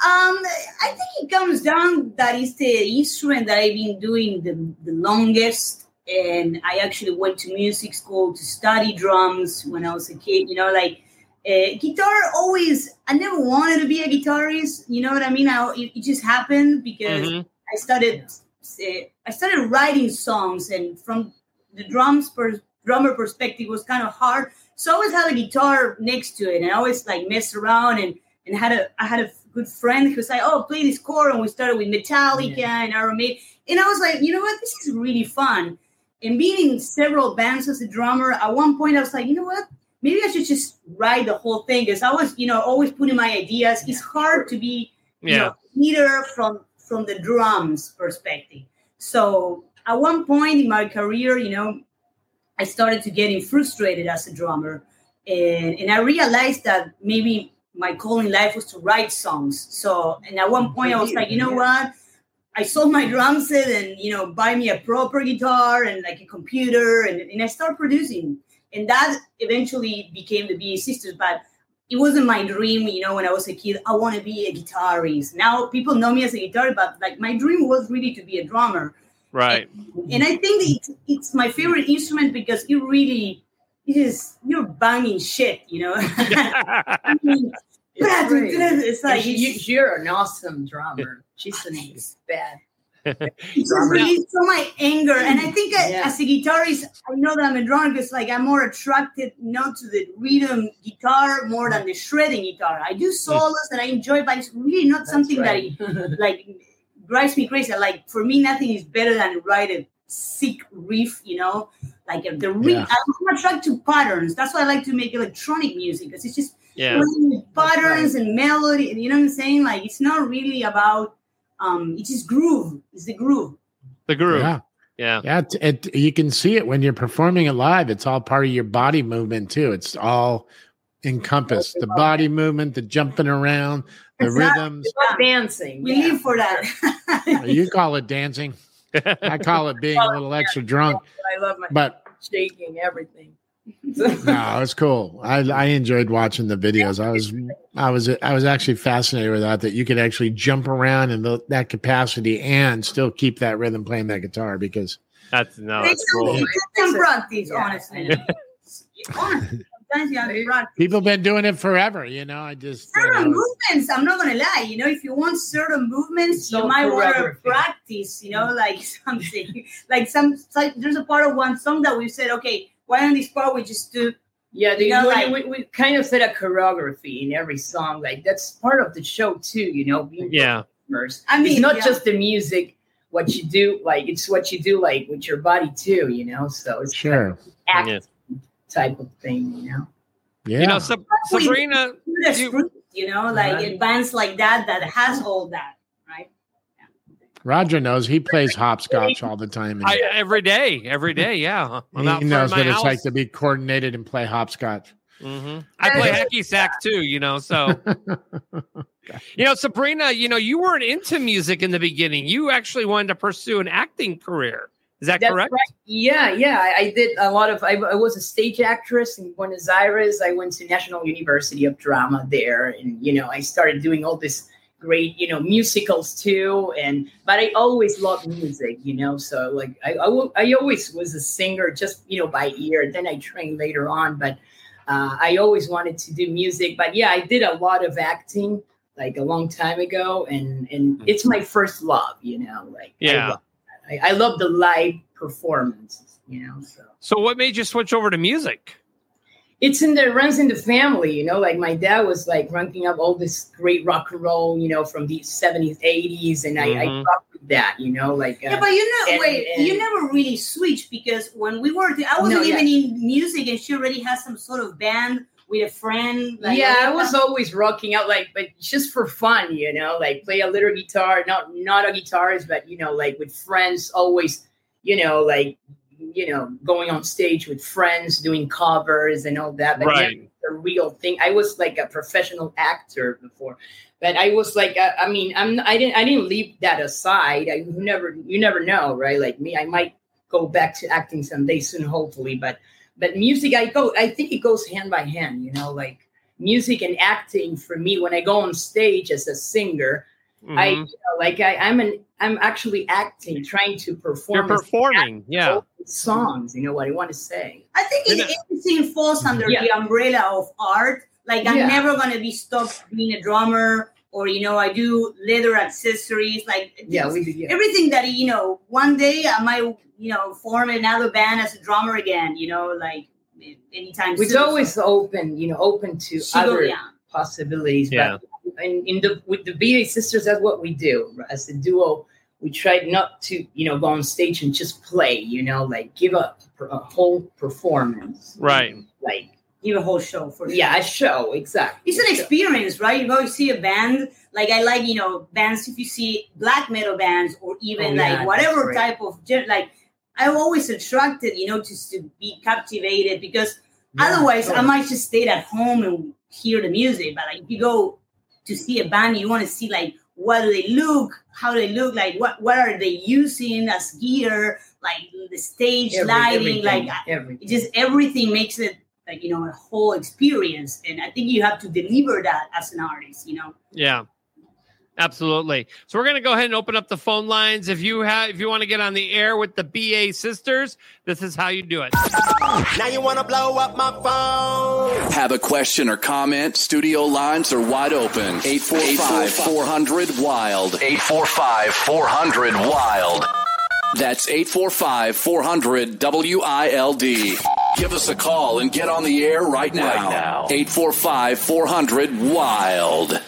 Um, I think it comes down that is the instrument that I've been doing the, the longest, and I actually went to music school to study drums when I was a kid. You know, like uh, guitar always. I never wanted to be a guitarist. You know what I mean? I, it, it just happened because Mhm. I started. uh, I started writing songs, and from the drums per, drummer perspective was kind of hard. So I always had a guitar next to it, and I always like messed around and and had a I had a good friend who was like, "Oh, play this chord," and we started with Metallica and Iron Maiden, and I was like, you know what, this is really fun. And being in several bands as a drummer, at one point I was like, you know what, maybe I should just write the whole thing because I was, you know, always putting my ideas. It's hard to be, you Yeah. know, leader from from the drums perspective. So at one point in my career, you know, I started to getting frustrated as a drummer, and and I realized that maybe my goal in life was to write songs. So and at one point I was like, you know what? I sold my drum set and you know buy me a proper guitar and like a computer and, and I started producing. And that eventually became the BA Sisters, but it wasn't my dream, you know, when I was a kid. I want to be a guitarist. Now people know me as a guitarist, but like my dream was really to be a drummer. Right. And I think it's, it's my favorite instrument because it really it is you're banging shit, you know. I mean, It's, it's like you, you're an awesome drummer. She's an bad. Just release so my anger. And I think I- Yeah. as a guitarist, I know that I'm a drummer because like I'm more attracted you know, to the rhythm guitar more than the shredding guitar. I do solos and I enjoy, but it's really not something that it, like drives me crazy. Like for me, nothing is better than write a sick riff, you know, like uh, the riff. Yeah. I'm attracted to patterns. That's why I like to make electronic music because it's just Yeah. playing with patterns and melody. You know what I'm saying? Like it's not really about um it's just groove. It's the groove. The groove. Yeah. Yeah. Yeah, it, it, you can see it when you're performing it live. It's all part of your body movement too. It's all encompassed. The body movement, the jumping around, the Exactly. rhythms. It's like dancing. We yeah. live for that. You call it dancing. I call it being a little extra drunk. I love my But shaking everything. No, it's cool. I I enjoyed watching the videos. I was I was I was actually fascinated with that that you could actually jump around in the, that capacity and still keep that rhythm playing that guitar because That's no, They that's don't- cool. you can practice, honestly. Honestly, have people been doing it forever. You know, I just you Certain know, movements, I'm not gonna lie. You know, if you want certain movements, you So might want to practice. You know, like something, like some. Like there's a part of one song that we said, okay, why on this part we just do Yeah, they, You know, we, like- we, we kind of set a choreography in every song. Like that's part of the show too, you know. Being Yeah. performers. I mean, it's not yeah. just the music, what you do, like it's what you do, like with your body too, you know. So it's sure. act Yeah. type of thing, you know. Yeah. You know, Sab- Sabrina. You- script, you know, like Right. in bands like that that has all that, right? Roger knows he plays hopscotch all the time. And I, every day, every day, yeah. I'm he knows of what my it's like to be coordinated and play hopscotch. Mhm. I play hacky sack too, you know. So, you know, Sabrina, you know, you weren't into music in the beginning. You actually wanted to pursue an acting career. Is that That's correct? right. Yeah, yeah. I, I did a lot of. I, I was a stage actress in Buenos Aires. I went to National University of Drama there, and you know, I started doing all this great, you know, musicals too. And but I always loved music, you know. So like, I I, I always was a singer, just you know, by ear. Then I trained later on, but uh, I always wanted to do music. But yeah, I did a lot of acting like a long time ago, and and it's my first love, you know. Like I Yeah. love I, I love the live performances, you know. So So, what made you switch over to music? It's in the runs in the family, you know. Like my dad was like ranking up all this great rock and roll, you know, from the seventies, eighties, and I, I grew up with that, you know. Like uh, Yeah, but you know, and- wait, and- you never really switched because when we were, I wasn't No, yeah. even in music, and she already has some sort of band with a friend. Like, yeah, I was that. always rocking out, like, but just for fun, you know, like play a little guitar, not not a guitarist, but you know, like with friends, always, you know, like you know, going on stage with friends, doing covers and all that. But Right. the real thing. I was like a professional actor before, but I was like, uh, I mean, I'm I didn't I didn't leave that aside. I you never you never know, right? Like me, I might go back to acting someday soon, hopefully, but but music i go i think it goes hand by hand you know like music and acting for me when i go on stage as a singer I Mhm. you know, like I, I'm an I'm actually acting, trying to perform. You're performing, yeah. songs. You know what I want to say. I think it, everything falls under Yeah. the umbrella of art. Like I'm Yeah. never gonna be stopped being a drummer, or you know, I do leather accessories. Like Yeah, we do. Yeah. everything that you know. One day I might you know form another band as a drummer again. You know, like anytime. It's soon. always open, you know, open to She go- other yeah. possibilities. Yeah. But in, in the with the BA sisters, that's what we do as a duo. We try not to, you know, go on stage and just play. You know, like give a, a whole performance. Right. Like give a whole show for yeah, a show exactly. It's an experience, right? You go see a band. Like I like, you know, bands. If you see black metal bands or even Oh, yeah, like whatever great. type of like, I'm always attracted, you know, just to be captivated because Yeah, otherwise I might just stay at home and hear the music. But like, if you go to see a band, you want to see like what do they look, how they look, like what what are they using as gear, like the stage Every- lighting, everything, like everything. it just everything makes it like you know a whole experience and i think you have to deliver that as an artist you know Yeah. Absolutely. So we're going to go ahead and open up the phone lines. If you have, if you want to get on the air with the BA sisters, this is how you do it. Now you wanna blow up my phone. Have a question or comment? Studio lines are wide open. 845 400 Wild. 845 400 Wild. That's 845 400 WILD. Give us a call and get on the air right now. 845 400 Wild.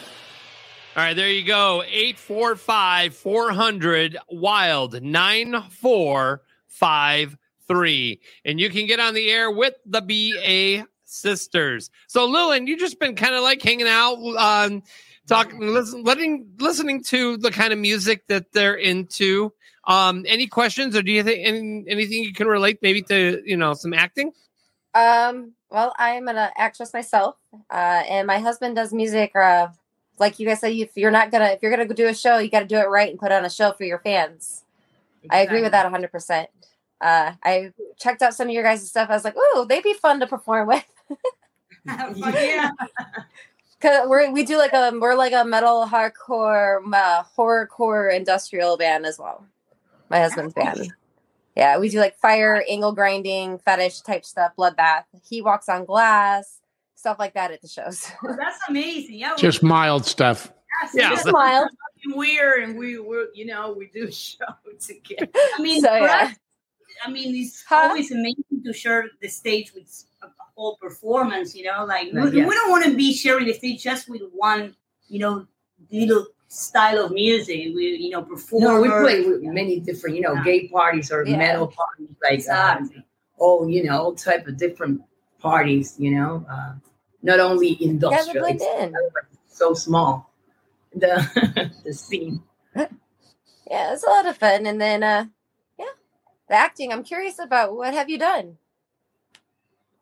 All right, there you go. 845 400 Wild 9453. And you can get on the air with the BA sisters. So, Lillian, you just been kind of like hanging out, um, talking, listen, letting, listening to the kind of music that they're into. Um, any questions or do you think any, anything you can relate maybe to, you know, some acting? Um, well, I am an uh, actress myself, uh, and my husband does music. Uh, like you guys say, if you're not gonna, if you're gonna do a show, you got to do it right and put on a show for your fans. I agree with that 100. percent uh, I checked out some of your guys' stuff. I was like, "Ooh, they'd be fun to perform with." yeah Cause we're we do like a we're like a metal hardcore uh, horrorcore industrial band as well. My husband's band. Yeah, we do like fire, angle grinding, fetish type stuff, bloodbath. He walks on glass, stuff like that at the shows. that's amazing yeah Just mild stuff. Yeah. Just mild. we're and we were, you know, we do a show together. i mean So, yeah. us, i mean it's Huh? always amazing to share the stage with a whole performance you know like Right, we, yeah. we don't want to be sharing the stage just with one you know little style of music we you know perform No, we play with many different, you know, Yeah. gay parties or Yeah. metal parties, like Exactly. um, oh, you know, all type of different parties, you know, uh, not only industrial, it's in. so small. The the scene. Yeah, it's a lot of fun. And then uh yeah. The acting, I'm curious about what have you done?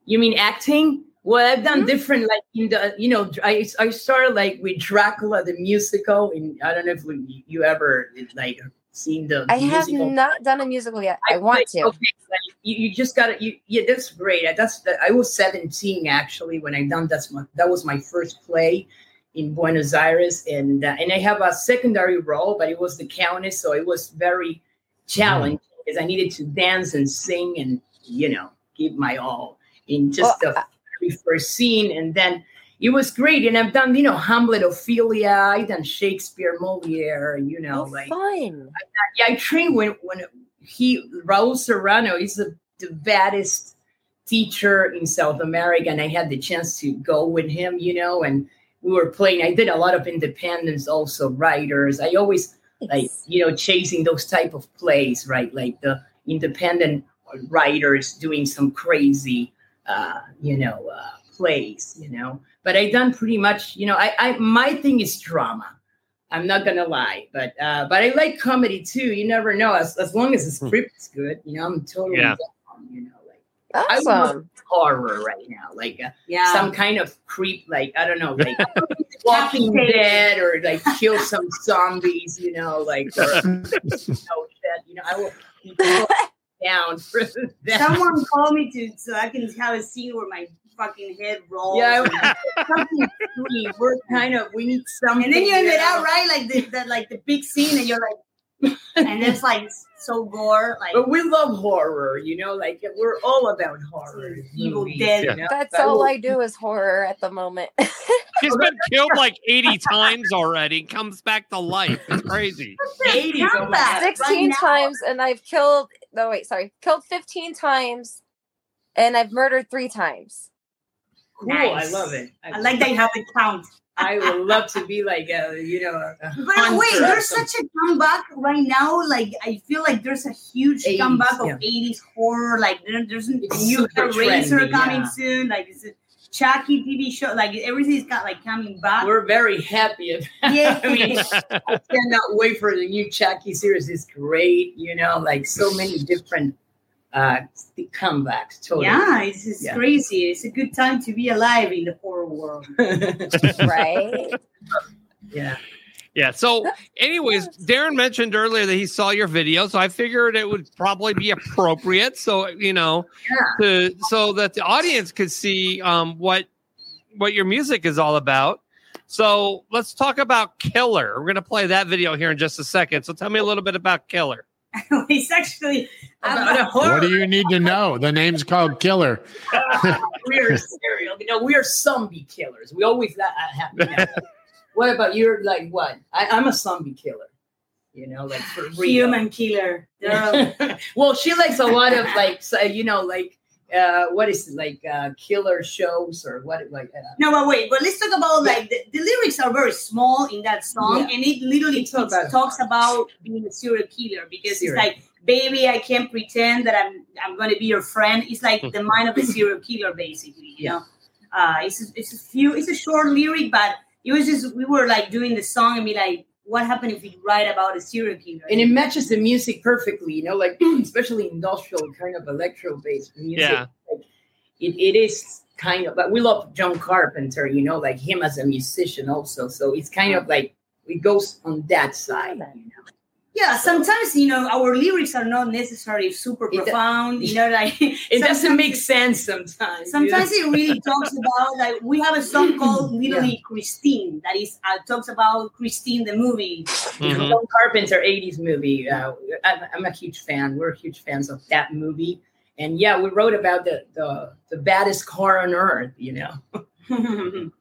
You mean acting? Well, I've done different, like in the, you know, I I started like with Dracula the musical, and I don't know if you ever like seen the. I have not done a musical yet. I want like, to. Okay, like, you, you just gotta you yeah, that's great. That's the, I was 17 actually when I done that's my that was my first play in Buenos Aires, and uh, and I have a secondary role, but it was the countess, so it was very challenging because I needed to dance and sing and you know give my all in just Well, the very first scene, and then. It was great, and I've done, you know, Hamlet, Ophelia. I done Shakespeare, Moliere, you know, Oh, like fun. yeah, I trained when when he Raul Serrano is the, the baddest teacher in South America, and I had the chance to go with him, you know, and we were playing. I did a lot of independence, also writers. I always like you know chasing those type of plays, right? Like the independent writers doing some crazy, uh, you know, uh, plays, you know. But I done pretty much, you know. I, I my thing is drama. I'm not gonna lie, but uh, but I like comedy too. You never know, as as long as the script is good. You know, I'm totally Yeah. down, you know, like I would love horror right now, like uh, yeah some kind of creep, like I don't know, like Walking Dead or like kill some zombies, you know, like or, no shit, you know, I will be down for that. Someone called me to so I can have a scene where my fucking head rolls. Yeah, and, something sweet. We're kind of we need something. and then you ended know? out right like the, the like the big scene, and you're like, and it's like so gore, like But we love horror, you know, like we're all about horror. Evil movies, Dead. you know? That's But all I do is horror at the moment. She's been killed like 80 times already. Comes back to life. It's crazy. 80s, oh 16 now. times and I've killed no wait, sorry. Killed 15 times and I've murdered 3 times. Cool, I love it. I like that you have the count. I would love to be like a, you know, a But wait, there's such a comeback right now. Like I feel like there's a huge 80s, comeback of yeah. 80s horror. Like there, there's a new Razor trendy, coming yeah. soon. Like it's a Chucky TV show. Like everything's got like coming back. We're very happy about Yeah. I mean, I cannot wait for the new Chucky series. It's great, you know, like so many different uh the comebacks. Totally. yeah, it's, it's Yeah. crazy. It's a good time to be alive in the horror world. Right? yeah. Yeah. So, anyways, Darren mentioned earlier that he saw your video, so I figured it would probably be appropriate. So, you know, Yeah. to so that the audience could see um, what what your music is all about. So, let's talk about Killer. We're gonna play that video here in just a second. So, tell me a little bit about Killer. it's actually About a horror. What do you need to know? The name's called Killer. we're serial. You know, we are zombie killers. We always that happen. What about you're like what? I, I'm a zombie killer. You know, like for real. human killer. They're well, she likes a lot of like, so, you know, like uh, what is it like uh, killer shows or what? Like uh, No, but wait, but let's talk about like the, the lyrics are very small in that song, Yeah. and it literally It's talks, about- talks about being a serial killer because Serial. it's like, baby, I can't pretend that I'm I'm going to be your friend. It's like the mind of a serial killer, basically. You know, uh, it's a, it's a few, it's a short lyric, but it was just we were like doing the song and be like, what happened if we write about a serial killer? and it matches the music perfectly. You know, like especially industrial kind of electro based music. Yeah. Like, it, it is kind of, but we love John Carpenter. You know, like him as a musician also. So it's kind of like it goes on that side. You know. Yeah, sometimes you know our lyrics are not necessarily super It profound. You know, like It doesn't make sense sometimes. you Sometimes know? it really talks about like we have a song called literally Christine that is uh, talks about Christine the movie. Mhm. John Carpenter 80s movie. Uh, I'm, I'm a huge fan. We're huge fans of that movie. And yeah, we wrote about the the, the baddest car on earth, you know.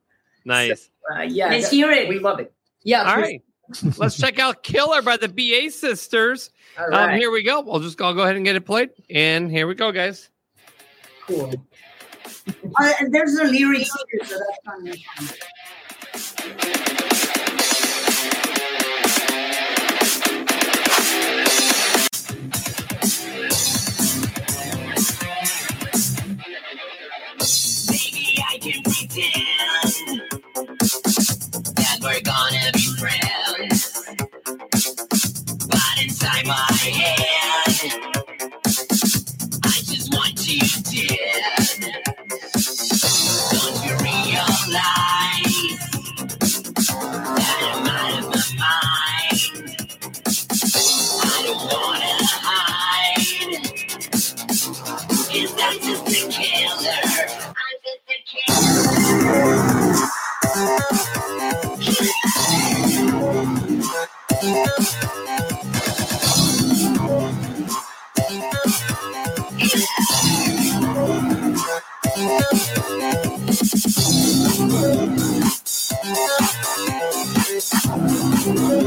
Nice. Uh, yeah, Let's that- hear it. we love it. Yeah, All right. Let's check out Killer by the BA Sisters. All Um, here we go. We'll just I'll go ahead and get it played. And here we go, guys. cool. Uh, and there's a lyrics here, so that's fun. My head,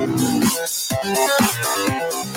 よし!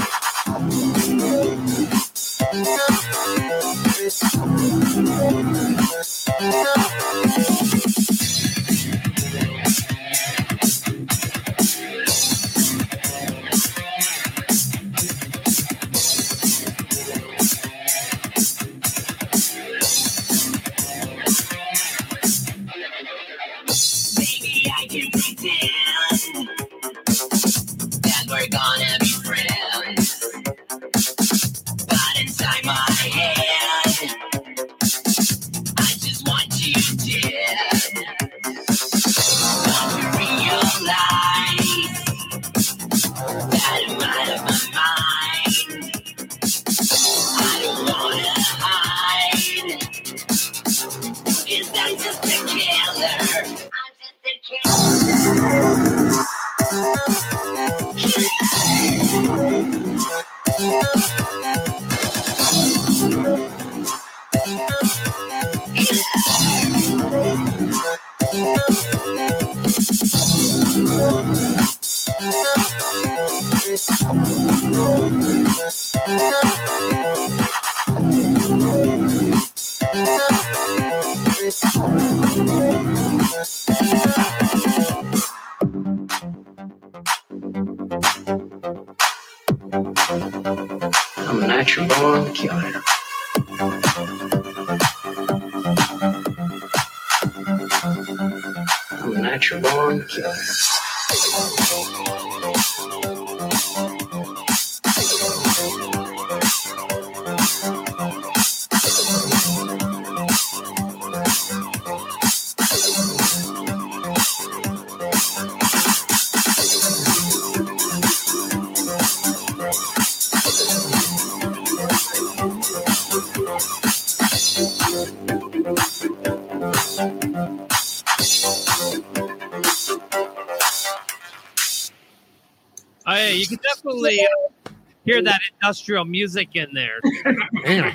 Industrial music in there. Damn.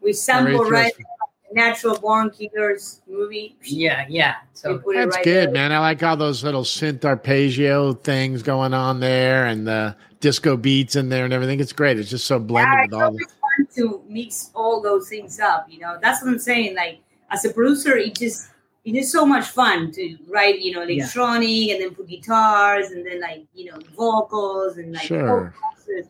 We sample Very right. Natural Born Killers movie. Yeah, yeah. So put it That's right good, there. man. I like all those little synth arpeggio things going on there and the disco beats in there and everything. It's great. It's just so blended Yeah, with it's all always fun to mix all those things up. You know, that's what I'm saying. Like as a producer, it just it is so much fun to write. You know, Yeah. electronic and then put guitars and then like you know vocals and like Sure. vocals.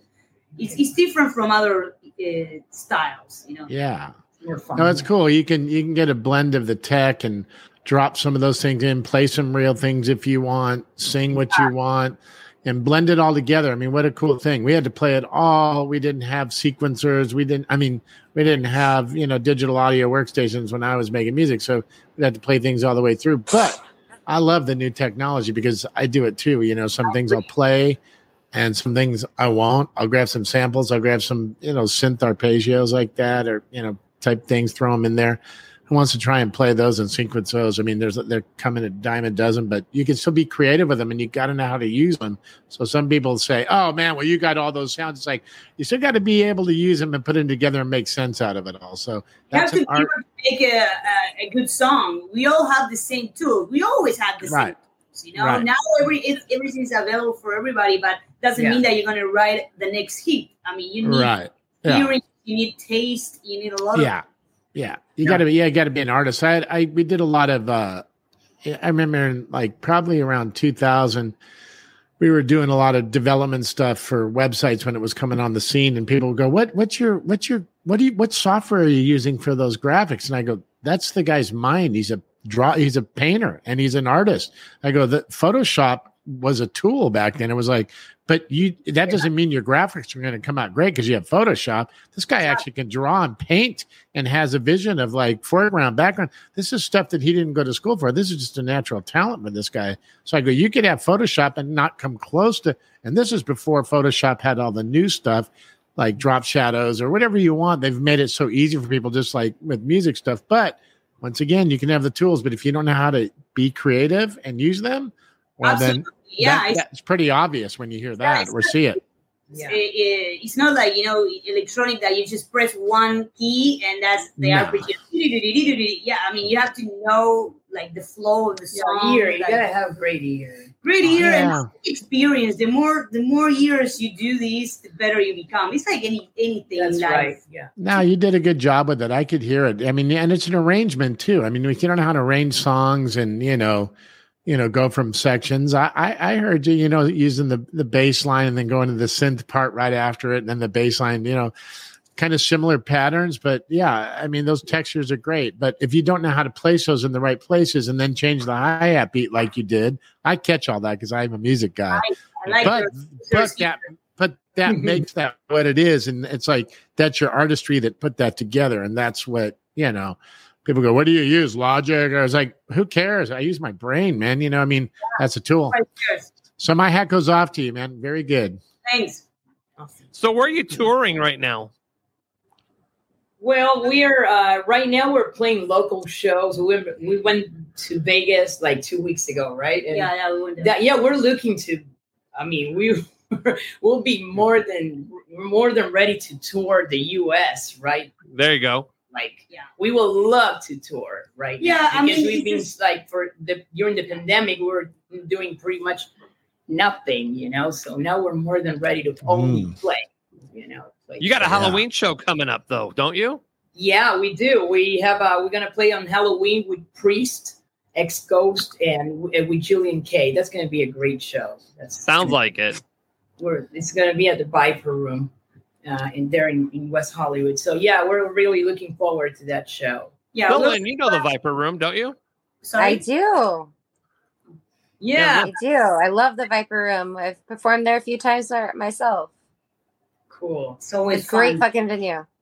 It's it's different from other uh, styles. You know. Yeah. fun. No, it's cool. You can you can get a blend of the tech and drop some of those things in, play some real things if you want, sing what you want, and blend it all together. I mean, what a cool thing. We had to play it all. We didn't have sequencers. We didn't I mean, we didn't have, you know, digital audio workstations when I was making music. So we had to play things all the way through. But I love the new technology because I do it too. You know, some things I'll play and some things I won't. I'll grab some samples. I'll grab some, you know, synth arpeggios like that, or you know, type things. Throw them in there. Who wants to try and play those and sequence those? I mean, there's they're coming a dime a dozen, but you can still be creative with them, and you got to know how to use them. So some people say, "Oh man, well you got all those sounds." It's like you still got to be able to use them and put them together and make sense out of it all. So that's an art, make a, a, a good song. We all have the same tool. We always have the right? same. You know, Right. now every it, everything's available for everybody, but doesn't Yeah. mean that you're gonna write the next hit. I mean, you need Right. Yeah. hearing, you need taste, you need a lot of yeah yeah you got to be yeah you got to be an artist i i we did a lot of uh i remember in like probably around 2000 we were doing a lot of development stuff for websites when it was coming on the scene and people go what what's your what's your what do you what software are you using for those graphics and i go that's the guy's mind he's a draw he's a painter and he's an artist. I go the photoshop was a tool back then. It was like but you that doesn't mean your graphics are going to come out great because you have photoshop. This guy actually can draw and paint and has a vision of like foreground background. This is stuff that he didn't go to school for. This is just a natural talent with this guy. So i go you could have photoshop and not come close to and this is before photoshop had all the new stuff like drop shadows or whatever you want. They've made it so easy for people just like with music stuff. But once again you can have the tools but if you don't know how to be creative and use them well then yeah. that- it's, that's pretty obvious when you hear that or see it it's, it- eh, eh, it's not like you know electronic that you just press one key and that's the No. arpeggio. Yeah, I mean you have to know like the flow of the song. Yeah, ear. You like, gotta have great ear. great ear Yeah. and experience. The more the more years you do these, the better you become. It's like any anything in That's life. right. Yeah. No, you did a good job with it. I could hear it. I mean, and it's an arrangement too. I mean, if you don't know how to arrange songs and you know, you know, go from sections. I I, I heard you, you know, using the the bass line and then going to the synth part right after it, and then the bass line. You know, kind of similar patterns, but yeah, I mean, those textures are great. But if you don't know how to place those in the right places and then change the hi hat beat like you did, I catch all that because I'm a music guy I like but but that but that makes that what it is and it's like that's your artistry that put that together and that's what you know people go what do you use logic i was like who cares i use my brain man you know i mean that's a tool so my hat goes off to you man very good Thanks. So where are you touring right now? Well, we're uh, right now we're playing local shows. We went, we went to Vegas like two weeks ago, right? And Yeah, yeah, we went that, yeah, we're looking to. I mean, we we will be more than more than ready to tour the U.S. Right? There you go. Like, yeah, we will love to tour, right? Yeah, now, I mean, because we've been just- like for the during the pandemic, we were doing pretty much nothing, you know. So now we're more than ready to only Mm. play, you know. play. You got a Yeah. Halloween show coming up though, don't you? Yeah, we do. We have uh we're gonna play on Halloween with Priest, Ex Ghost, and w- and with Julien-K. That's gonna be a great show. That's Sounds like it. we're it's gonna be at the Viper Room, uh, in there in, in West Hollywood. So yeah, we're really looking forward to that show. Yeah, Bill look- Lynn, you know the Viper Room, don't you? I do. Yeah, I do. I love the Viper Room. I've performed there a few times myself. cool. So It's it's great fucking venue.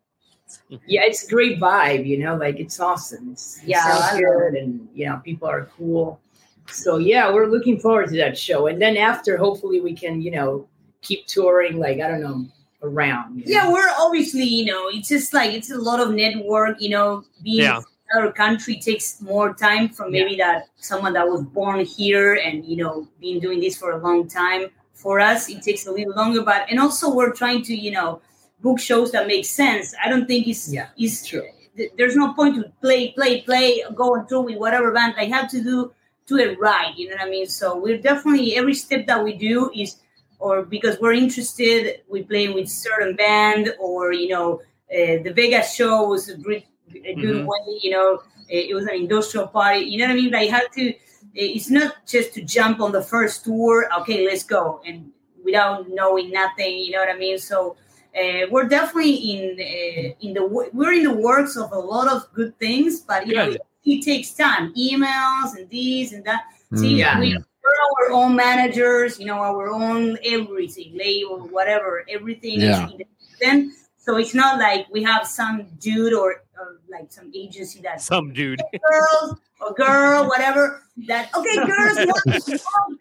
Yeah, it's a great vibe. You know, like it's awesome. It's, Yeah, yeah, I love good, and you know, people are cool. So yeah, we're looking forward to that show. And then after, hopefully, we can you know keep touring. Like I don't know around. you know? Yeah, we're obviously, you know, it's just like it's a lot of network, you know, being Yeah. in another country takes more time from maybe that someone that was born here and, you know, been doing this for a long time. For us, it takes a little longer, but and also we're trying to, you know, book shows that make sense. I don't think it's Yeah, it's true. th- there's no point to play, play, play, go and through with whatever band. I have to do do it right. You know what I mean? So we're definitely every step that we do is, or because we're interested, we playing with certain band, or you know, uh, the Vegas show was a great, a good Mhm. way. You know, it, it was an industrial party. You know what I mean? But I had to. It's not just to jump on the first tour. Okay, let's go, and without knowing nothing. You know what I mean? So uh, we're definitely in uh, in the we're in the works of a lot of good things, but you know it, it takes time, emails and these and that. See, Yeah. we, we're our own managers, you know, our own everything, label, whatever, everything Yeah. is independent. So it's not like we have some dude or, or like some agency that's Some dude. girls or girl, whatever. That okay, girls want to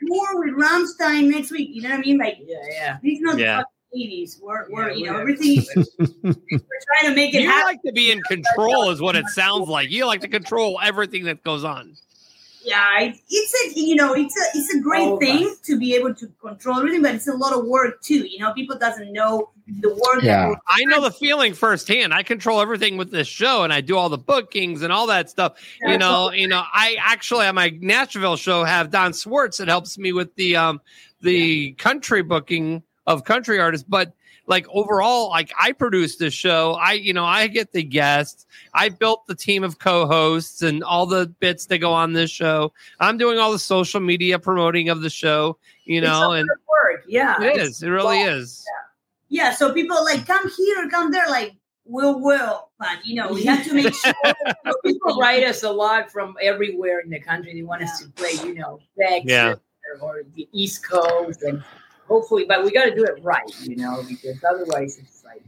tour with Rammstein next week. You know what I mean? Like Yeah, yeah. these not Yeah. the ladies. We're, we're Yeah, you know we're- everything. we're trying to make it You happen. like to be in control, is what it sounds like. You like to control everything that goes on. Yeah, it, it's a you know it's a it's a great All of thing us. to be able to control everything, but it's a lot of work too. You know, people doesn't know the work. Yeah. That I know the feeling firsthand. I control everything with this show, and I do all the bookings and all that stuff. you That's know, you know. I actually on my Nashville show have Don Swartz that helps me with the um the country booking of country artists, but like overall, like I produce this show. I you know I get the guests. I built the team of co-hosts and all the bits that go on this show. I'm doing all the social media promoting of the show. You It's a know, and of work. Yeah, it's- It really is. Yeah, so people are like come here, come there, like will will, but you know we have to make sure. People write us a lot from everywhere in the country. They want us to play, you know, Texas Yeah. or the East Coast, and hopefully, but we got to do it right, you know, because otherwise it's like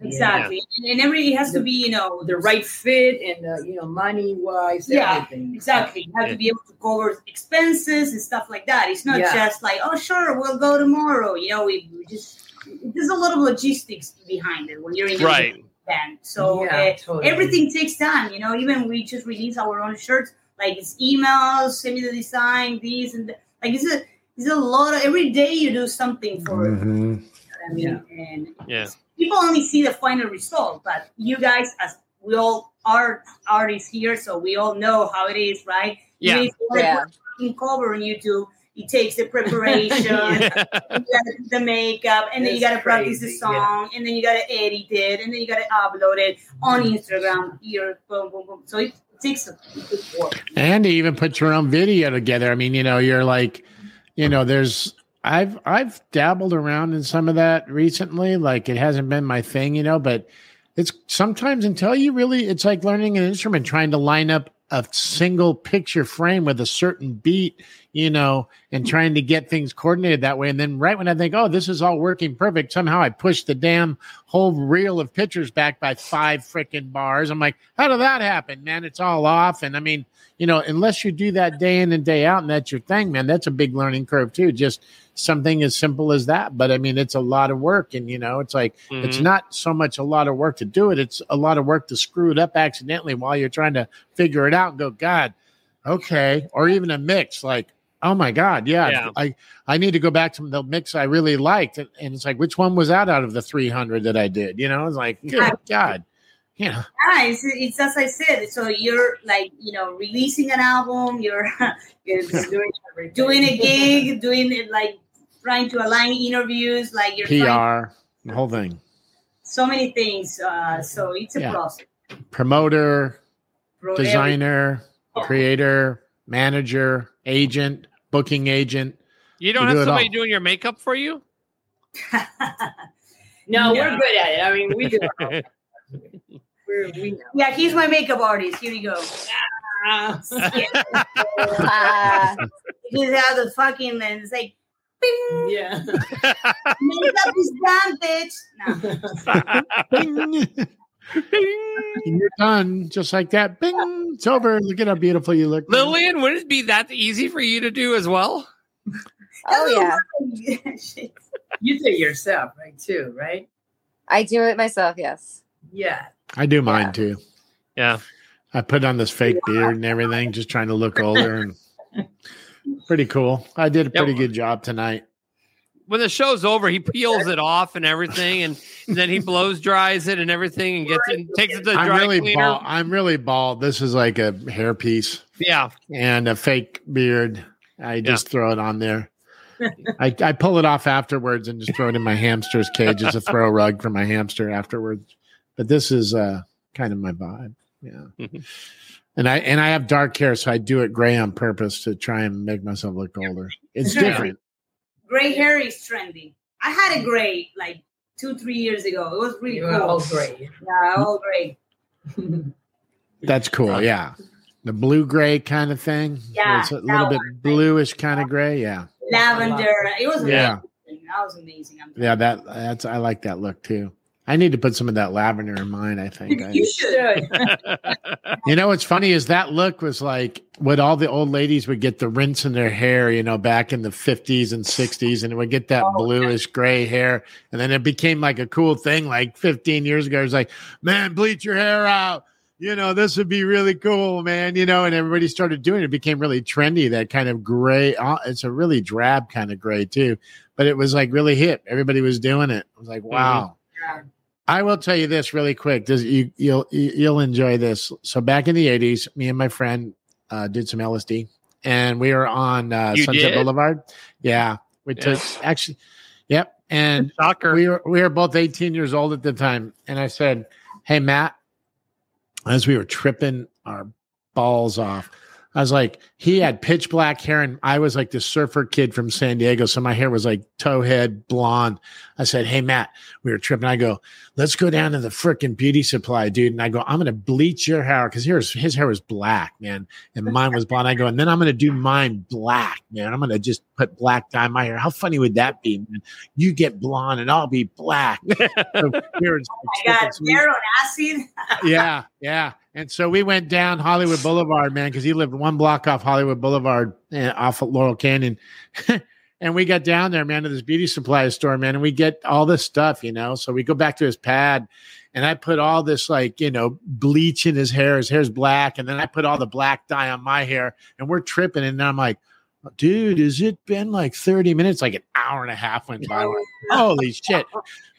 exactly, and, and every it has to be you know the right fit and uh, you know, money wise, Yeah, everything. Exactly. You have Yeah. to be able to cover expenses and stuff like that. It's not Yeah. just like, oh, sure, we'll go tomorrow. You know, we, we just there's a lot of logistics behind it when you're in Right. band. So Yeah, uh, totally. everything takes time. You know, even we just release our own shirts. Like it's emails, send me the design, these and that. like it's a it's a lot of every day you do something for it. Mhm. I mean, and Yeah. people only see the final result, but you guys, as we all are artists here, so we all know how it is, right? Yeah. Even if you wanna Yeah. put a fucking cover on YouTube, it takes the preparation, Yeah. you gotta do the makeup, and then you gotta practice the crazy, song, and then you gotta edit it, and then you gotta upload it on Instagram. Here, boom, boom, boom. So it takes a good work. and to even put your own video together. I mean, you know, you're like, you know, there's I've I've dabbled around in some of that recently. Like it hasn't been my thing, you know, but it's sometimes until you really it's like learning an instrument, trying to line up a single picture frame with a certain beat, you know, and trying to get things coordinated that way. And then right when I think, oh, this is all working perfect, somehow I push the damn whole reel of pictures back by five freaking bars. I'm like, how did that happen, man? It's all off. And I mean, you know, unless you do that day in and day out and that's your thing, man, that's a big learning curve too. Just something as simple as that. But I mean, it's a lot of work. And, you know, it's like, it's Mhm. not so much a lot of work to do it, it's a lot of work to screw it up accidentally while you're trying to figure it out and go, God, okay. Or even a mix like, oh my God, yeah, Yeah. I, I need to go back to the mix I really liked. And, and it's like, which one was that out of the 300 that I did? You know, it's like, good God. you know, Yeah, it's, it's as I said. So you're like, you know, releasing an album, you're, you're doing, doing a gig, doing it like trying to align interviews, like you're trying PR, the whole thing. so many things. Uh, so it's a Yeah. process. Promoter, Bro, designer, creator, manager, agent, booking agent. You don't We have do somebody doing your makeup for you? No, we're good at it. I mean, we do. We're, we know. Yeah, he's my makeup artist. Here you go. Ah, Ah, He have the fucking and it's like, bing, yeah. makeup is done, bitch. No. Bing. And you're done just like that. Bing. It's over. Look at how beautiful you look. Lillian, would it be that easy for you to do as well? oh yeah, You do it yourself, right? Too, right? I do it myself. Yes. Yeah. I do mine too. Yeah. I put on this fake beard and everything, just trying to look older and pretty cool. I did a Yeah. pretty good job tonight. When the show's over, he peels it off and everything, and, then he blows dries it and everything, and gets it, takes it to the I'm dry really cleaner. bald. I'm really bald. This is like a hairpiece Yeah, and a fake beard. I just throw it on there. I, I pull it off afterwards and just throw it in my hamster's cage as a throw rug for my hamster afterwards. But this is uh, kind of my vibe. Yeah. Mhm. And I and I have dark hair, so I do it gray on purpose to try and make myself look older. It's different. Gray hair is trendy. I had a gray like two, three years ago. It was really You cool. all great. Yeah, all gray. That's cool. Yeah. The blue gray kind of thing. Yeah, It's a little bit one. bluish kind of gray. Yeah. Lavender. It was Yeah. amazing. That was amazing. I'm Yeah, that that's I like that look too. I need to put some of that lavender in mine, I think. I- you should. you know what's funny is that look was like what all the old ladies would get the rinse in their hair, you know, back in the 50s and 60s, and it would get that Oh, bluish gray hair. And then it became like a cool thing like 15 years ago. It was like, man, bleach your hair out. You know, this would be really cool, man. You know, and everybody started doing it. It became really trendy, that kind of gray. uh, It's a really drab kind of gray, too. But it was like really hip. Everybody was doing it. It was like, wow. Yeah. I will tell you this really quick. Does you you'll you'll enjoy this. So back in the eighties, me and my friend uh, did some LSD, and we were on uh, Sunset did? Boulevard. Yeah, we took actually. Yep, and Shocker. we were we were both eighteen years old at the time, and I said, "Hey Matt," as we were tripping our balls off. I was like, he had pitch black hair, and I was like the surfer kid from San Diego. So my hair was like towhead blonde. I said, Hey, Matt, we were tripping. I go, Let's go down to the freaking beauty supply, dude. And I go, I'm going to bleach your hair because his, his hair was black, man. And mine was blonde. I go, And then I'm going to do mine black, man. I'm going to just put black dye in my hair. How funny would that be, man? You get blonde and I'll be black. So we I got tripping. acid. yeah, yeah. And so we went down Hollywood Boulevard, man, because he lived one block off Hollywood Boulevard, uh, off of Laurel Canyon. and we got down there, man, to this beauty supply store, man, and we get all this stuff, you know. So we go back to his pad, and I put all this like, you know, bleach in his hair. His hair's black, and then I put all the black dye on my hair, and we're tripping. And I'm like, dude, has it been like 30 minutes? Like an hour and a half went by. Like, Holy shit,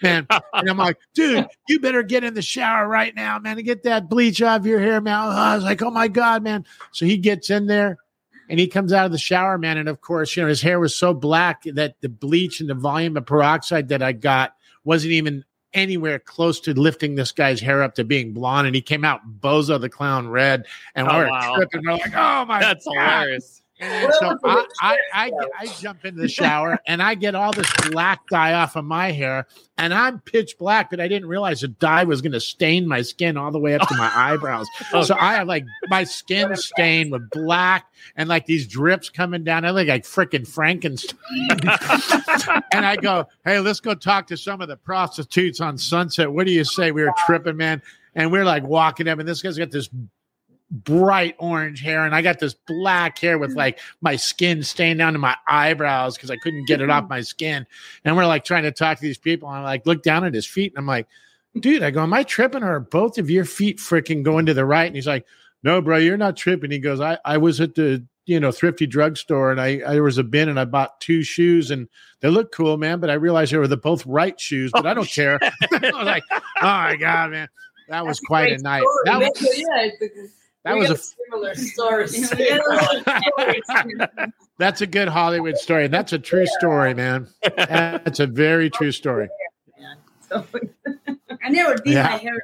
man. And I'm like, dude, you better get in the shower right now, man, and get that bleach off your hair, man. I was like, oh my God, man. So he gets in there and he comes out of the shower, man. And of course, you know, his hair was so black that the bleach and the volume of peroxide that I got wasn't even anywhere close to lifting this guy's hair up to being blonde. And he came out bozo the clown red. And Oh, we're wow. tripping. We're like, oh my That's God. hilarious. And so I, I, I, I jump into the shower and I get all this black dye off of my hair, and I'm pitch black, but I didn't realize the dye was going to stain my skin all the way up to my eyebrows. Oh. So I have like my skin stained with black and like these drips coming down. I look like freaking Frankenstein. and I go, hey, let's go talk to some of the prostitutes on Sunset. What do you say? We were tripping, man. And we're like walking up, and this guy's got this bright orange hair and I got this black hair with like my skin stained down to my eyebrows because I couldn't get it off my skin. And we're like trying to talk to these people. And I like look down at his feet and I'm like, dude, I go, Am I tripping or are both of your feet freaking going to the right? And he's like, No, bro, you're not tripping. He goes, I, I was at the you know thrifty drugstore and I, I there was a bin and I bought two shoes and they look cool, man. But I realized they were the both right shoes, but I don't care. I was like, oh my god, man. That was That's quite a great night. That was, yeah, that we was a similar stories. that's a good Hollywood story. That's a true story, man. That's a very true story. I never did Yeah. my hair,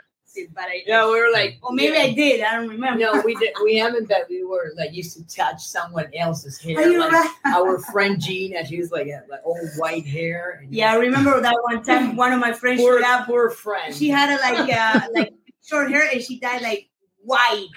but I. Yeah, we were like, or maybe I did. I don't remember. No, we did. We haven't. but we were like used to touch someone else's hair. Like right? our friend Gina, she was like, had, like old white hair. And Yeah, I remember that one time. One of my friends Poor, showed up. poor friend. She had a, like uh, like short hair, and she dyed like white.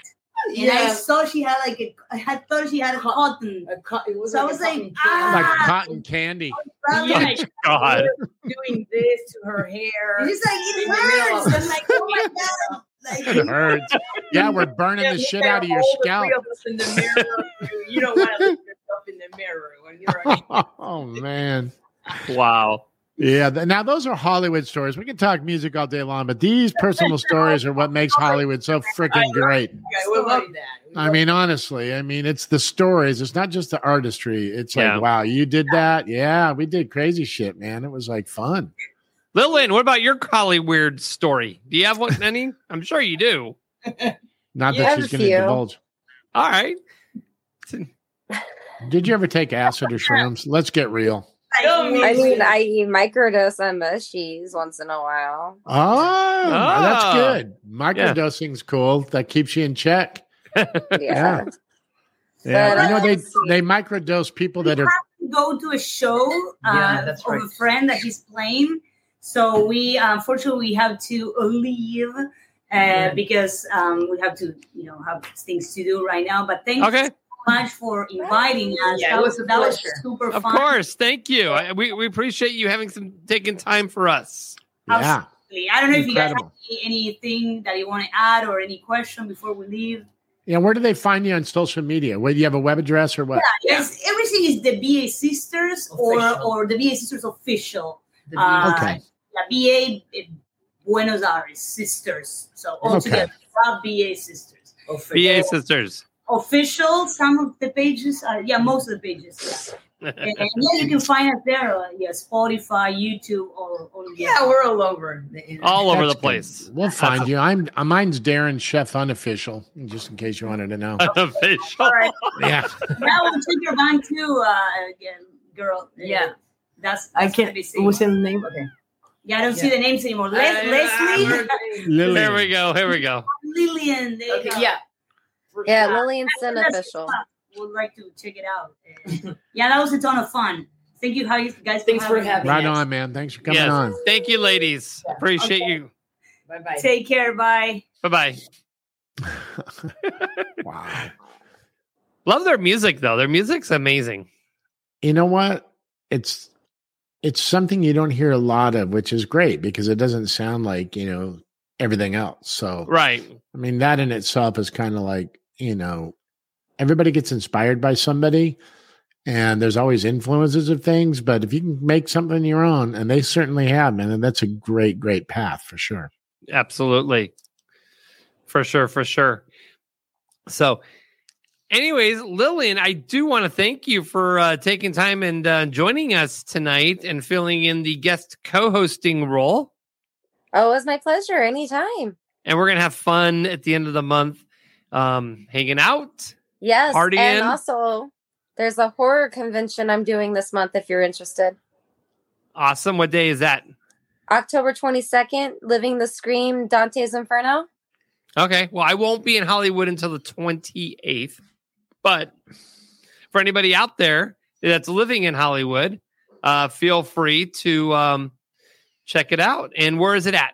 And I Yeah. saw she had like a, I thought she had a cotton. A co- it was so I was a like, cotton Like ah, cotton candy. probably Yeah. like, God. doing this to her hair. and it's like it In the middle hurts. I'm like, oh my god. Like, It hurts. Yeah, we're burning the shit out of your scalp. of in the mirror. You, you don't want to look yourself in the mirror when you're. Oh man. Wow. Yeah. th- Now those are Hollywood stories. We can talk music all day long, but these personal stories are what makes Hollywood so freaking great. I would love that. I mean, honestly, I mean, it's the stories. It's not just the artistry. It's Yeah. like, wow, you did that. Yeah, we did crazy shit, man. It was like fun. Lillian, what about your Hollyweird story? Do you have one any? I'm sure you do. Not Yeah, that she's going to divulge. All right. Did you ever take acid or shrooms? Let's get real. I mean, I eat microdose on mushies once in a while. Oh, that's Ah. good. Microdosing's cool. That keeps you in check. Yeah. Yeah. Yeah, But, you know uh, they they microdose people that are go to a show uh, Yeah, that's of right. a friend that he's playing. So we uh, unfortunately we have to leave uh, because um, we have to you know have things to do right now. But thank Okay. You so much for inviting us. Yeah, that was a that was super Of fun. Of course. Thank you. I, we, we appreciate you having some taking time for us. yeah. Absolutely. I don't know if you guys have anything that you want to add or any question before we leave. Yeah, where do they find you on social media? Where do you have a web address or what? Yeah, Yes, everything is the BA Sisters or Official. or the BA Sisters official. The Uh, Okay. La BA eh, Buenos Aires Sisters. So all Okay. together, not BA Sisters. BA sisters. Official, some of the pages, uh, yeah, most of the pages. Yeah. and, and yeah, you can find us there. Uh, yeah, Spotify, YouTube, all, all Yeah, we're all over. the internet. All over That's the place. We'll find you. I'm uh, mine's Darren Chef unofficial, just in case you wanted to know. Unofficial. All right. Yeah. Now we'll take your band too, uh, again, girl. Yeah. That's, I can't. gonna be safe. What's the name? Okay. Yeah, I don't see the names anymore. Les- Uh, Leslie, Lily. Here we go. Here we go. Lillian. There you Okay, go. yeah. For Yeah, sure. Lillian Sin official. fun. Would like to check it out. Yeah, that was a ton of fun. Thank you, how you guys. Thanks for having me. having Right Yes. on, man. Thanks for coming Yes. on. Thank you, ladies. Yeah. Appreciate Okay. you. Bye bye. Take care. Bye. Bye bye. wow. Love their music though. Their music's amazing. You know what? It's it's something you don't hear a lot of, which is great because it doesn't sound like, you know, everything else. So Right. I mean, that in itself is kind of like, you know, everybody gets inspired by somebody and there's always influences of things. But if you can make something your own, and they certainly have, man, and that's a great, great path for sure. Absolutely. For sure, for sure. So, anyways, Lillian, I do want to thank you for uh, taking time and uh, joining us tonight and filling in the guest co hosting role. Oh, it was my pleasure. Anytime. And we're going to have fun at the end of the month, um, hanging out. Yes. Partying. And also, there's a horror convention I'm doing this month if you're interested. Awesome. What day is that? October 22nd, Living the Scream, Dante's Inferno. Okay. Well, I won't be in Hollywood until the 28th. But for anybody out there that's living in Hollywood, uh, feel free to um, check it out. And where is it at?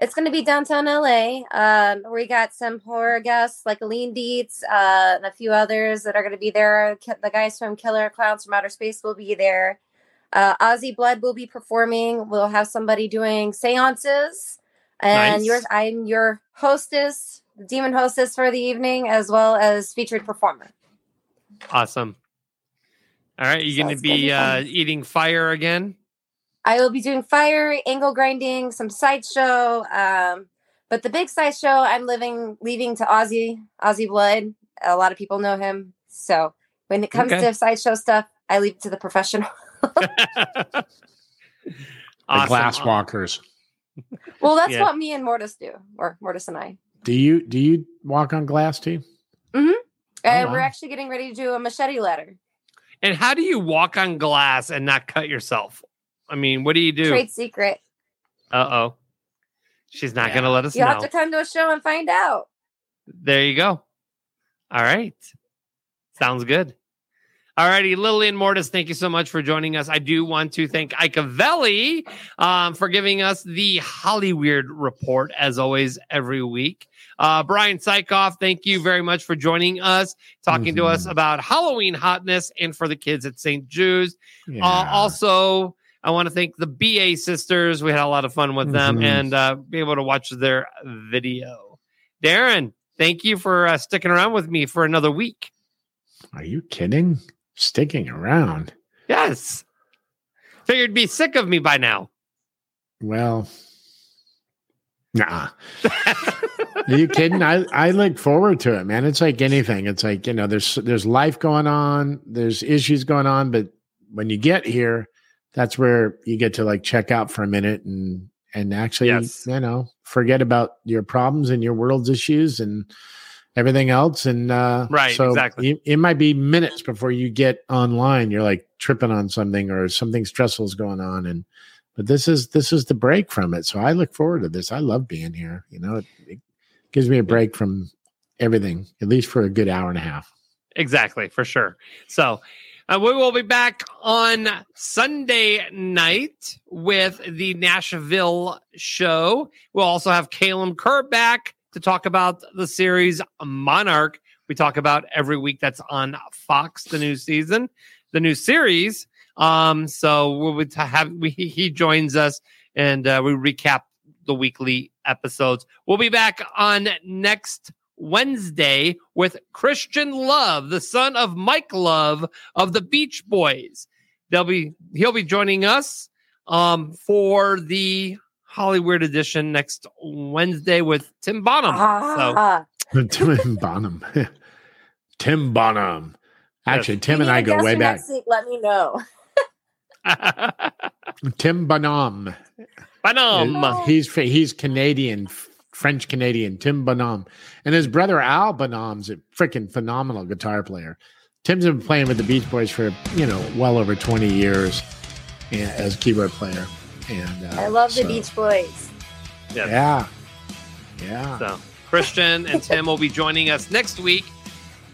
It's going to be downtown LA. Um, we got some horror guests like Aline Dietz uh, and a few others that are going to be there. The guys from Killer Clowns from Outer Space will be there. Uh, Ozzy Blood will be performing. We'll have somebody doing seances. And Nice. yours, I'm your hostess, demon hostess for the evening, as well as featured performer. Awesome. All right. You're going to be be uh, eating fire again? I will be doing fire, angle grinding, some sideshow. Um, but the big sideshow I'm living leaving to Aussie, Aussie Blood. A lot of people know him. So when it comes Okay. to sideshow stuff, I leave it to the professional. The Awesome. glass walkers. Well, that's Yeah. what me and Mortis do, or Mortis and I. Do you do you walk on glass too? Mm-hmm. And Oh, we're wow. actually getting ready to do a machete ladder. And how do you walk on glass and not cut yourself? I mean, what do you do? Trade secret. Uh oh. She's not going to let us You'll know. have to come to a show and find out. There you go. All right. Sounds good. All righty, Lillian Mortis, thank you so much for joining us. I do want to thank Ikavelli um, for giving us the Hollyweird report, as always, every week. Uh, Brian Sykoff, thank you very much for joining us, talking to us about Halloween hotness and for the kids at St. Jude's. Uh, also, I want to thank the BA sisters. We had a lot of fun with them Mhm. and uh, be able to watch their video. Darren, thank you for uh, sticking around with me for another week. Are you kidding? Sticking around. Yes. Figured you'd be sick of me by now. Well, nah. Are you kidding? I, I look forward to it, man. It's like anything. It's like, you know, there's there's life going on, there's issues going on, but when you get here, that's where you get to like check out for a minute and and actually, Yes. you know, forget about your problems and your world's issues and everything else. And uh Right, so exactly. It, it might be minutes before you get online. You're like tripping on something or something stressful is going on. And but this is this is the break from it. So I look forward to this. I love being here. You know, it, it gives me a break from everything, at least for a good hour and a half. Exactly, for sure. So uh, we will be back on Sunday night with the Nashville show. We'll also have Caleb Kerr back to talk about the series Monarch. We talk about every week that's on Fox, the new season, the new series. Um, so we'll have we, he joins us and uh, we recap the weekly episodes. We'll be back on next Wednesday with Christian Love, the son of Mike Love of the Beach Boys. They'll be he'll be joining us um for the Hollywood edition next Wednesday with Tim Bonhomme. Ah. Tim Bonhomme. Tim Bonhomme. Actually, If Tim and I go way back. Next week, let me know. Tim Bonhomme. Bonhomme. He's he's Canadian, French Canadian. Tim Bonhomme, and his brother Al Bonhomme's a freaking phenomenal guitar player. Tim's been playing with the Beach Boys for you know well over twenty years as a keyboard player. And uh, I love the Beach Boys. Yes. Yeah, yeah. So Christian and Tim will be joining us next week,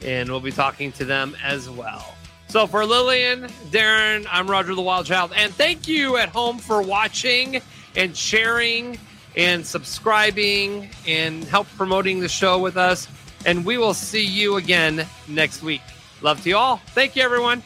and we'll be talking to them as well. So for Lillian, Darren, I'm Roger the Wild Child, and thank you at home for watching and sharing and subscribing and help promoting the show with us. And we will see you again next week. Love to you all. Thank you, everyone.